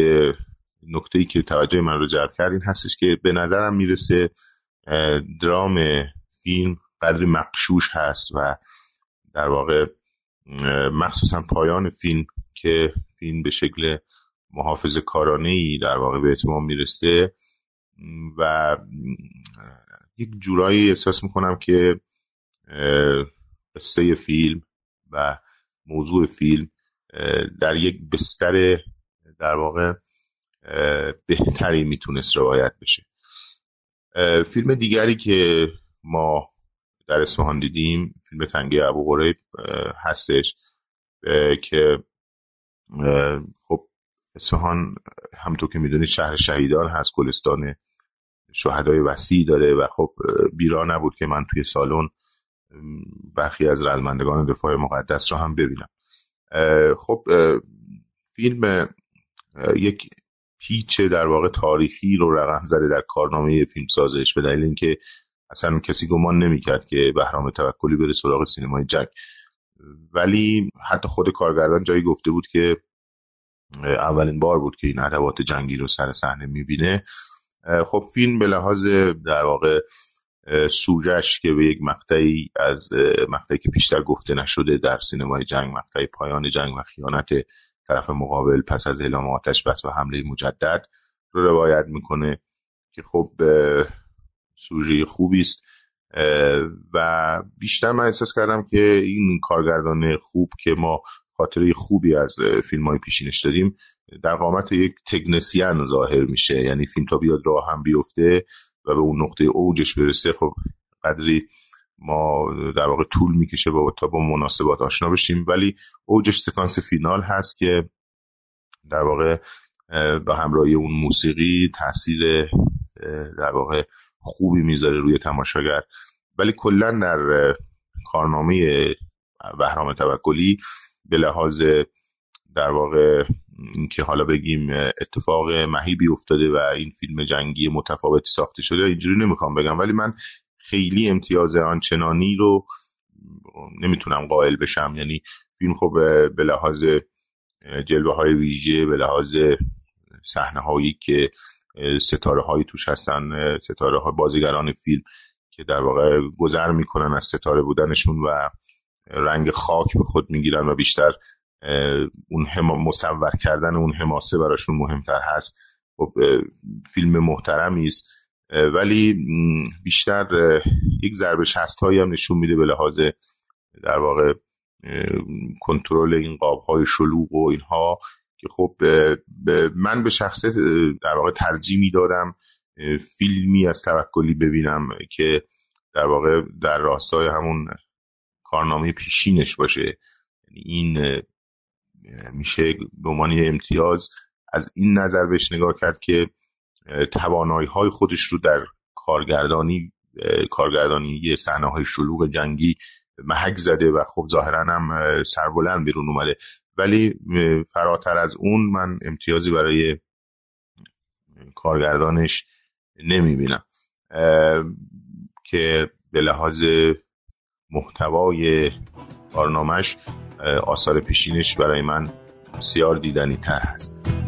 نکته ای که توجه من رو جلب کرد این هستش که به نظرم می‌رسه درام فیلم قدری مقشوش هست و در واقع مخصوصا پایان فیلم که فیلم به شکل محافظ کارانه ای در واقع به اتمام می‌رسه و یک جورایی احساس می‌کنم که قصه فیلم و موضوع فیلم در یک بستر در واقع بهتری می‌تونست روایت بشه. فیلم دیگری که ما در اصفهان دیدیم فیلم تنگه ابو غریب هستش که خب اصفهان همطور که می‌دونید شهر شهیدان هست گلستان شهدای وسیعی داره و خب بیرا نبود که من توی سالن برخی از رزمندگان دفاع مقدس رو هم ببینم. خب فیلم یک پیچ در واقع تاریخی رو رقم زده در کارنامه فیلم سازش به دلیل اینکه اصلا کسی گمان نمی‌کرد که بهرام توکلی بره سراغ سینمای جنگ. ولی حتی خود کارگردان جایی گفته بود که اولین بار بود که این ادوات جنگی رو سر صحنه می‌بینه. خب فیلم به لحاظ در واقع سوجش که به یک مقطعی از مقطعی که پیشتر گفته نشده در سینمای جنگ مقطعی پایان جنگ و خیانت طرف مقابل پس از اعلام آتش بس و حمله مجدد رو روایت می‌کنه که خب سوژه خوبی است و بیشتر من احساس کردم که این کارگردان خوب که ما خاطره خوبی از فیلم های پیشینش داریم در قامت یک تکنسیان ظاهر میشه. یعنی فیلم تا بیاد راه هم بیفته و به اون نقطه اوجش برسه خب قدری ما در واقع طول می‌کشه با تا با مناسبات آشنا بشیم. ولی اوجش سکانس فینال هست که در واقع با همراهی اون موسیقی تاثیر در واقع خوبی می‌ذاره روی تماشاگر. ولی کلا در کارنامه بهرام توکلی به لحاظ در واقع اینکه حالا بگیم اتفاق مهیبی افتاده و این فیلم جنگی متفاوتی ساخته شده اینجوری نمی‌خوام بگم. ولی من خیلی امتیاز آنچنانی رو نمی‌تونم قائل بشم. یعنی فیلم خب به لحاظ جلوه های ویژه به لحاظ صحنه هایی که ستاره هایی توش هستن ستاره های بازیگران فیلم که در واقع گذر می‌کنن از ستاره بودنشون و رنگ خاک به خود می‌گیرن و بیشتر اون هم مصور کردن اون حماسه براشون مهمتر هست. خب فیلم محترمی است. ولی بیشتر یک ضربه شست هایی هم نشون میده به لحاظ در واقع کنترل این قاب های شلوغ و اینها. که خب من به شخصه در واقع ترجیح می‌دادم فیلمی از توکلی ببینم که در واقع در راستای همون کارنامه پیشینش باشه. یعنی این میشه به عنوان امتیاز از این نظر بهش نگاه کرد که توانایی های خودش رو در کارگردانی کارگردانی صحنه های شلوغ جنگی محک زده و خب ظاهرا هم سربلند بیرون اومده. ولی فراتر از اون من امتیازی برای کارگردانش نمی‌بینم. که به لحاظ محتوای کارنامهش آثار پیشینش برای من بسیار دیدنی تر هست.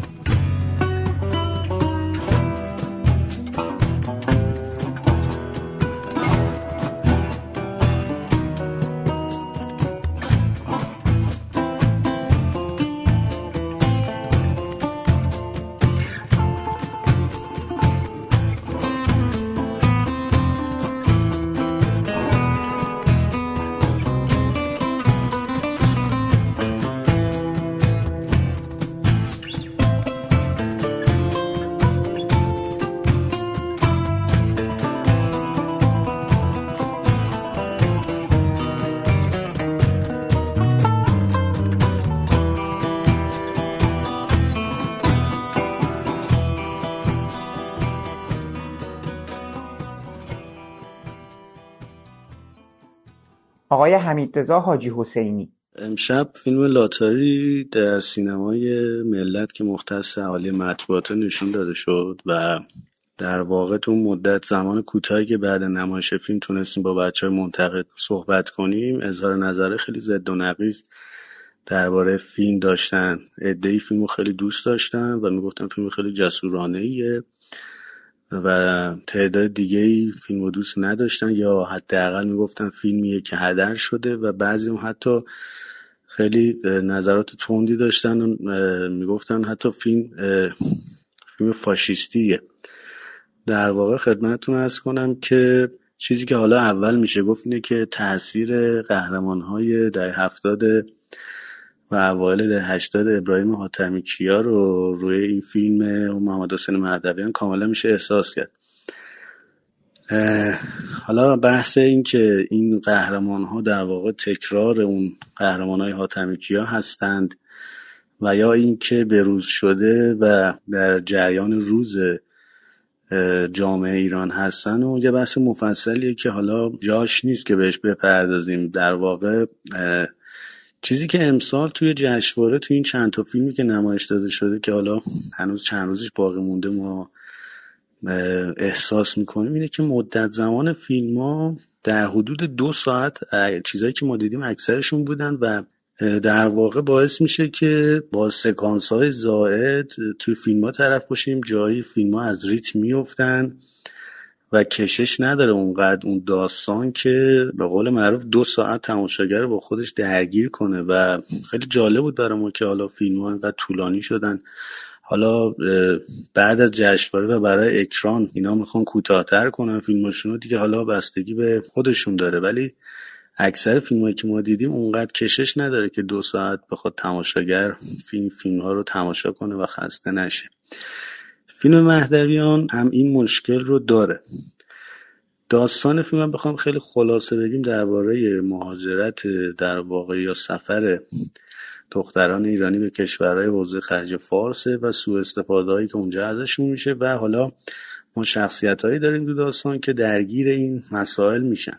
حمیدرضا حاجی حسینی. امشب فیلم لاتاری در سینمای ملت که مختص حالی مطبوعات نشون داده شد و در واقع تو مدت زمان کوتاهی که بعد نمایش فیلم تونستیم با بچه های منتقد صحبت کنیم اظهار نظر خیلی زد و نقیز درباره فیلم داشتن. ای فیلم رو خیلی دوست داشتن و می‌گفتن فیلم خیلی جسورانه ایه و تعداد دیگه ای فیلم رو دوست نداشتن یا حداقل می‌گفتن فیلمیه که هدر شده و بعضی هم حتی خیلی نظرات تندی داشتن و می‌گفتن حتی فیلم فیلم فاشیستیه. در واقع خدمتتون ارز کنم که چیزی که حالا اول میشه گفت اینه که تاثیر قهرمان های در هفتاد و اوایل ده هشتاد ابراهیم حاتمی کیا رو روی این فیلم محمد حسین مهدویان کاملا میشه احساس کرد. حالا بحث این که این قهرمان ها در واقع تکرار اون قهرمان های حاتمی کیا هستند و یا اینکه بروز شده و در جریان روز جامعه ایران هستن و یه بحث مفصلیه که حالا جاش نیست که بهش بپردازیم. در واقع چیزی که امسال توی جشنواره توی این چند تا فیلمی که نمایش داده شده که حالا هنوز چند روزش باقی مونده ما احساس می‌کنیم اینه که مدت زمان فیلم ها در حدود دو ساعت چیزایی که ما دیدیم اکثرشون بودن و در واقع باعث میشه که با سکانس های زائد توی فیلم ها طرف باشیم جایی فیلم ها از ریتم میفتن و کشش نداره اونقدر اون داستان که به قول معروف دو ساعت تماشاگر با خودش درگیر کنه و خیلی جالب بود برای ما که حالا فیلم ها اینقدر طولانی شدن. حالا بعد از جشنواره و برای اکران اینا می‌خوان کوتاهتر کنن فیلمشون رو دیگه حالا بستگی به خودشون داره. ولی اکثر فیلم هایی که ما دیدیم اونقدر کشش نداره که دو ساعت بخواد تماشاگر فیلم فیلم ها رو تماشا کنه و خسته نشه. فیلم مهدویان هم این مشکل رو داره. داستان فیلم هم بخوام خیلی خلاصه بگیم درباره مهاجرت در واقع یا سفر دختران ایرانی به کشورهای حوزه خلیج فارس و سوء استفاده هایی که اونجا ازشون میشه و حالا ما شخصیت هایی داریم دو داستان که درگیر این مسائل میشن.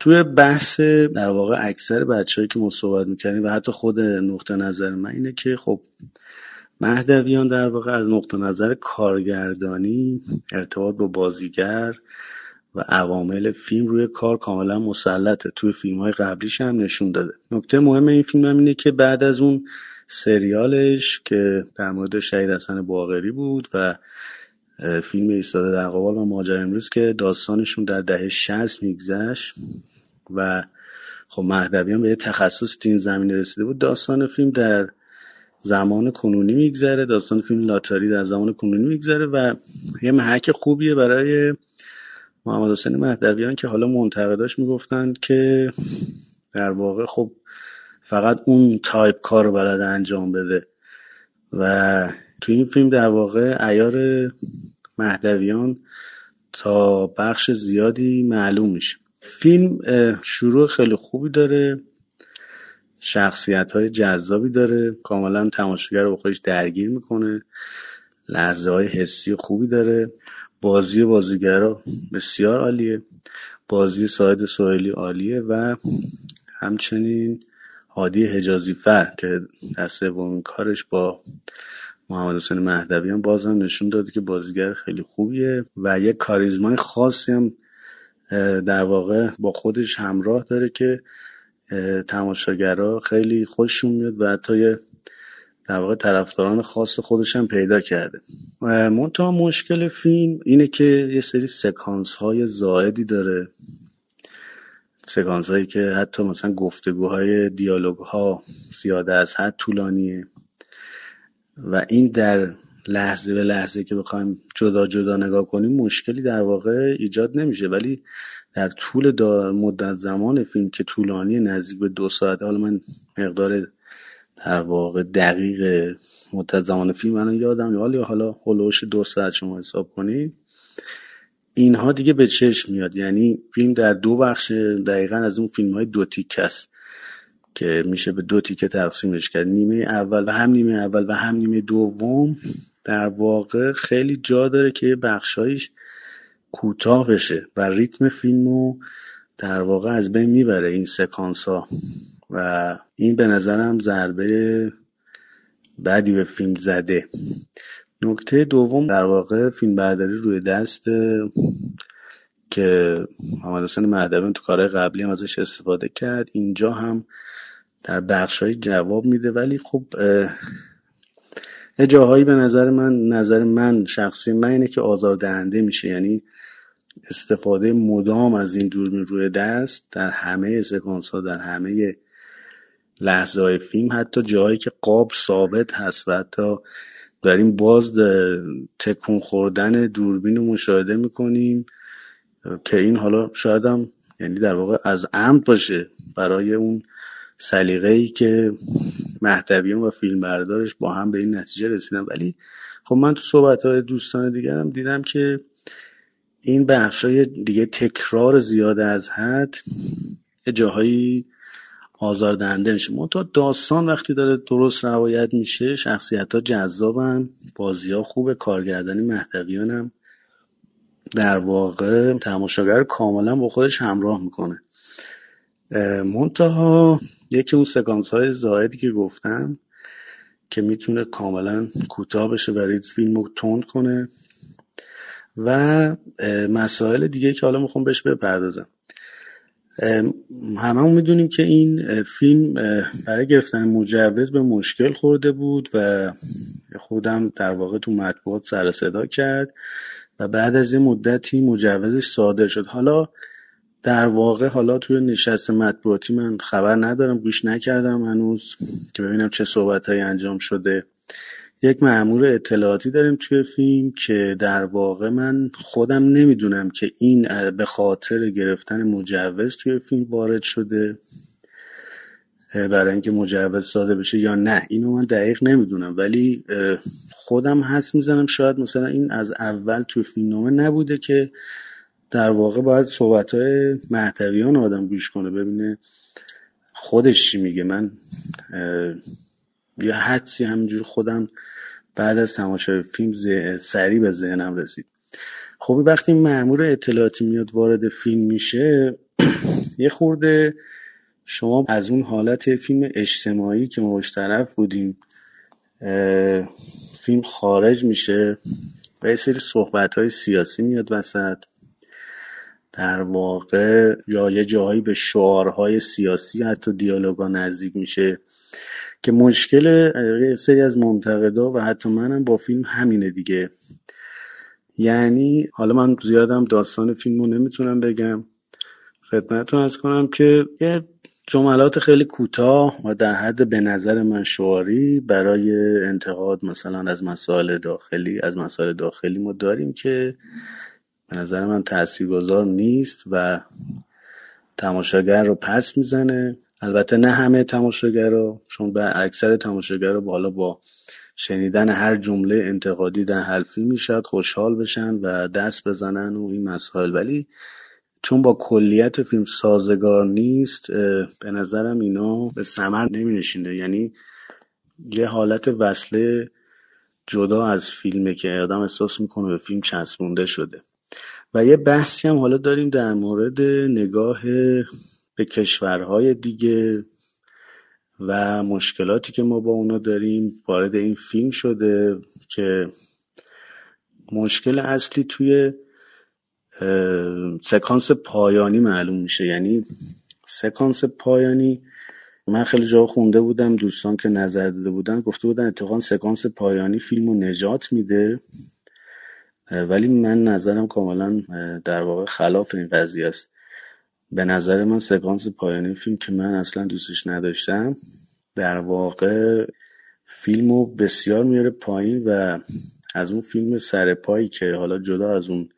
توی بحث در واقع اکثر بچههایی که ما صحبت می‌کنیم و حتی خود نقطه نظر من اینه که خب مهدویان در واقع از نقطه نظر کارگردانی ارتباط با بازیگر و عوامل فیلم روی کار کاملا مسلطه. توی فیلم های قبلیش هم نشون داده. نکته مهم این فیلم هم اینه که بعد از اون سریالش که در مورد شهید حسن باغری بود و فیلم ایستاده در غبار و ماجرای نیمروز که داستانشون در دهه 60 میگذشت و خب مهدویان به تخصص تو این زمینه رسیده بود. داستان فیلم در زمان کنونی میگذره داستان فیلم لاتاری در زمان کنونی میگذره و یه محک خوبیه برای محمد حسین مهدویان که حالا منتقداش می‌گفتند که در واقع خب فقط اون تایپ کار رو بلد انجام بده و تو این فیلم در واقع ایار مهدویان تا بخش زیادی معلوم میشه فیلم شروع خیلی خوبی داره. شخصیت های جذابی داره. کاملا تماشاگر رو خودش درگیر می‌کنه. لحظه های حسی خوبی داره. بازی بازیگرا بسیار عالیه. بازی ساید سوئیلی عالیه و همچنین هادی حجازی فر که در سومین کارش با محمد حسین مهدویان باز هم نشون داده که بازیگر خیلی خوبیه و یک کاریزمای خاصی هم در واقع با خودش همراه داره که تماشاگرها خیلی خوششون میاد و حتی در واقع طرفداران خاص خودش هم پیدا کرده. منتها مشکل فیلم اینه که یه سری سکانس های زائدی داره. سکانس هایی که حتی مثلا گفتگوهای دیالوگ ها زیاده از حد طولانیه. و این در لحظه به لحظه که بخوایم جدا جدا نگاه کنیم مشکلی در واقع ایجاد نمیشه. ولی در طول مدت زمان فیلم که طولانی نزدیک به دو ساعت حالا من مقدار در واقع دقیق مدت زمان فیلم من یادم حالا حالا هلوش دو ساعت شما حساب کنید اینها دیگه به چشم میاد. یعنی فیلم در دو بخش دقیقا از اون فیلم های دو تیک است که میشه به دو تیکه تقسیمش کرد. نیمه اول و هم نیمه اول و هم نیمه دوم در واقع خیلی جا داره که بخشایش کوتاه بشه و ریتم فیلم رو در واقع از بین می‌بره این سکانس ها و این به نظرم ضربه بعدی به فیلم زده. نکته دوم در واقع فیلم برداری روی دست که محمد حسین مهدویان تو کارهای قبلی هم ازش استفاده کرد. اینجا هم در بخشهایی جواب میده. ولی خب یه جاهایی به نظر من نظر من شخصی من اینه که آزاردهنده میشه. یعنی استفاده مدام از این دوربین روی دست در همه سکانس ها در همه لحظه های فیلم حتی جاهایی که قاب ثابت هست و حتی داریم باز تکون خوردن دوربین رو مشاهده می‌کنیم که این حالا شاید هم یعنی در واقع از عمد باشه برای اون سلیقه ای که مهدویان و فیلم بردارش با هم به این نتیجه رسیدن. ولی خب من تو صحبت های دوستان دیگرم دیدم که این بخش های دیگه تکرار زیاده از حد یه جاهایی آزاردهنده میشه. منتها داستان وقتی داره درست روایت میشه شخصیت ها جذابن بازی ها خوبه کارگردانی مهدویان هم در واقع تماشاگر کاملا با خودش همراه می‌کنه. منتها یکی اون سکانس های زاهدی که گفتم که می‌تونه کاملا کوتاه بشه برای فیلم رو تند کنه. و مسائل دیگه که حالا می‌خوام بهش بپردازم. همه می‌دونیم که این فیلم برای گرفتن مجوز به مشکل خورده بود و خودم در واقع تو مطبوعات سر صدا کرد و بعد از این مدتی مجوزش صادر شد. حالا در واقع حالا توی نشست مطبوعاتی من خبر ندارم گوش نکردم هنوز که ببینم چه صحبت انجام شده. یک معمور اطلاعاتی داریم توی فیلم که در واقع من خودم نمی‌دونم که این به خاطر گرفتن مجوز توی فیلم وارد شده برای اینکه مجوز ساده بشه یا نه. اینو من دقیق نمی‌دونم. ولی خودم حس می‌زنم شاید مثلا این از اول توی فیلمنامه نبوده که در واقع باید صحبت های محتویان آدم گوش کنه ببینه خودش چی میگه. من یه حدسی همینجور خودم بعد از تماشای فیلم سریع به ذهنم رسید. خب وقتی معمور اطلاعاتی میاد وارد فیلم میشه یه خورده شما از اون حالت فیلم اجتماعی که ما طرف بودیم فیلم خارج میشه و یه سری صحبت های سیاسی میاد وسط. در واقع یا یه جاهایی به شعارهای سیاسی حتی دیالوگا نزدیک میشه. که مشکل سری از منتقدا و حتی منم با فیلم همینه دیگه. یعنی حالا من زیادم داستان فیلم رو نمی‌تونم بگم. خدمتتون از کنم که یه جملات خیلی کوتاه و در حد به نظر من شعاری برای انتقاد مثلا از مسائل داخلی از مسائل داخلی ما داریم که به نظر من تاثیرگذار نیست و تماشاگر رو پس می‌زنه. البته نه همه تماشاگرها چون به اکثر تماشاگرها بالا با شنیدن هر جمله انتقادی در حلفی می‌شد خوشحال بشن و دست بزنن و این مسائل. ولی چون با کلیت فیلم سازگار نیست به نظرم اینا به سمر نمی نشینده یعنی یه حالت وصله جدا از فیلمه که آدم احساس می‌کنه به فیلم چسبونده شده. و یه بحثی هم حالا داریم در مورد نگاه به کشورهای دیگه و مشکلاتی که ما با اونا داریم وارد این فیلم شده که مشکل اصلی توی سکانس پایانی معلوم میشه. یعنی سکانس پایانی من خیلی جا خونده بودم دوستان که نظر داده بودن گفته بودن اتفاقا سکانس پایانی فیلم رو نجات میده. ولی من نظرم کاملا در واقع خلاف این قضیه است. به نظر من سکانس پایانی فیلم که من اصلا دوستش نداشتم در واقع فیلم رو بسیار میاره پایین و از اون فیلم سر پایی که حالا جدا از اون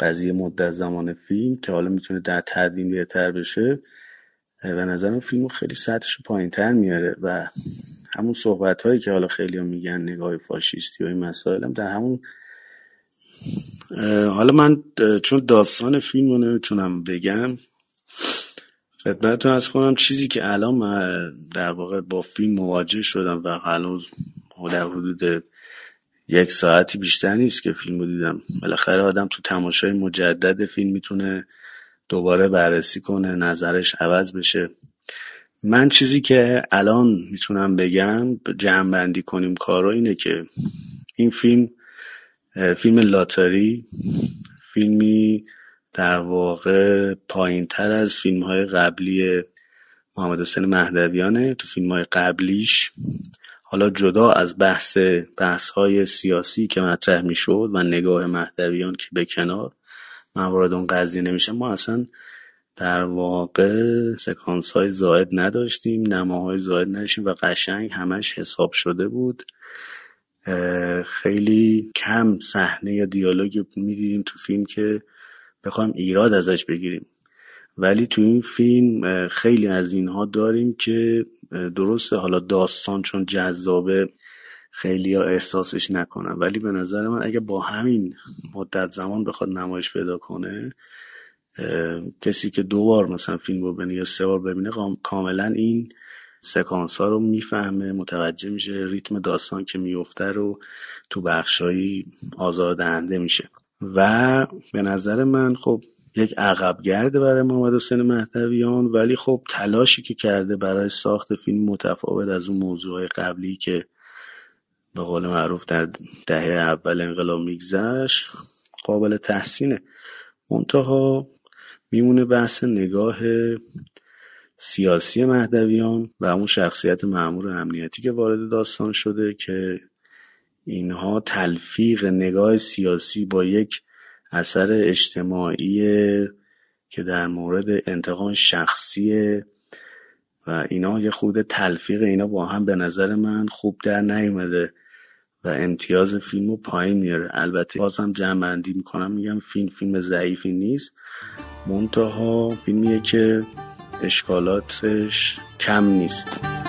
قضیه مدت زمان فیلم که حالا می‌تونه در تدوین بهتر بشه به نظرم فیلم خیلی سطحش پایین تر میاره و همون صحبت هایی که حالا خیلی میگن نگاه فاشیستی و این مسائل هم در همون حالا من چون داستان فیلم رو نمی‌تونم بگم خدمتتون از کنم چیزی که الان من در واقع با فیلم مواجه شدم و هنوز در حدود یک ساعتی بیشتر نیست که فیلم رو دیدم. بالاخره آدم تو تماشای مجدد فیلم می‌تونه دوباره بررسی کنه نظرش عوض بشه. من چیزی که الان می‌تونم بگم جمع بندی کنیم کارو اینه که این فیلم فیلم لاتاری فیلمی در واقع پایین تر از فیلم های قبلی محمد حسین مهدویانه. تو فیلم های قبلیش حالا جدا از بحث بحث های سیاسی که مطرح می‌شد و نگاه مهدویان که به کنار من وارد اون قضیه نمیشه ما اصلا در واقع سکانس های زاید نداشتیم نماهای زاید نداشتیم و قشنگ همش حساب شده بود. خیلی کم صحنه یا دیالوگ می‌دیدیم تو فیلم که بخوایم ایراد ازش بگیریم. ولی تو این فیلم خیلی از اینها داریم که درسته. حالا داستان چون جذابه خیلی ها احساسش نکنن. ولی به نظر من اگه با همین مدت زمان بخواد نمایش پیدا کنه کسی که دو بار مثلا فیلم رو ببینه یا سه بار ببینه کاملا این سکانس ها رو می‌فهمه متوجه میشه ریتم داستان که میفته رو تو بخشایی آزاردهنده میشه. و به نظر من خب یک عقب گرده برای محمد حسین مهدویان ولی خب تلاشی که کرده برای ساخت فیلم متفاوت از اون موضوع قبلی که به قول معروف در دهه اول انقلاب میگذشت قابل تحسینه. منتها میمونه بحث نگاه سیاسی مهدویان و اون شخصیت معمور امنیتی که وارد داستان شده که اینها تلفیق نگاه سیاسی با یک اثر اجتماعی که در مورد انتقام شخصی و اینا یه خود تلفیق اینا با هم به نظر من خوب در نیومده و امتیاز فیلم رو پایین میاره. البته بازم جمع بندی می‌کنم میگم فیلم فیلم ضعیفی نیست. منتها فیلمیه که اشکالاتش کم نیست.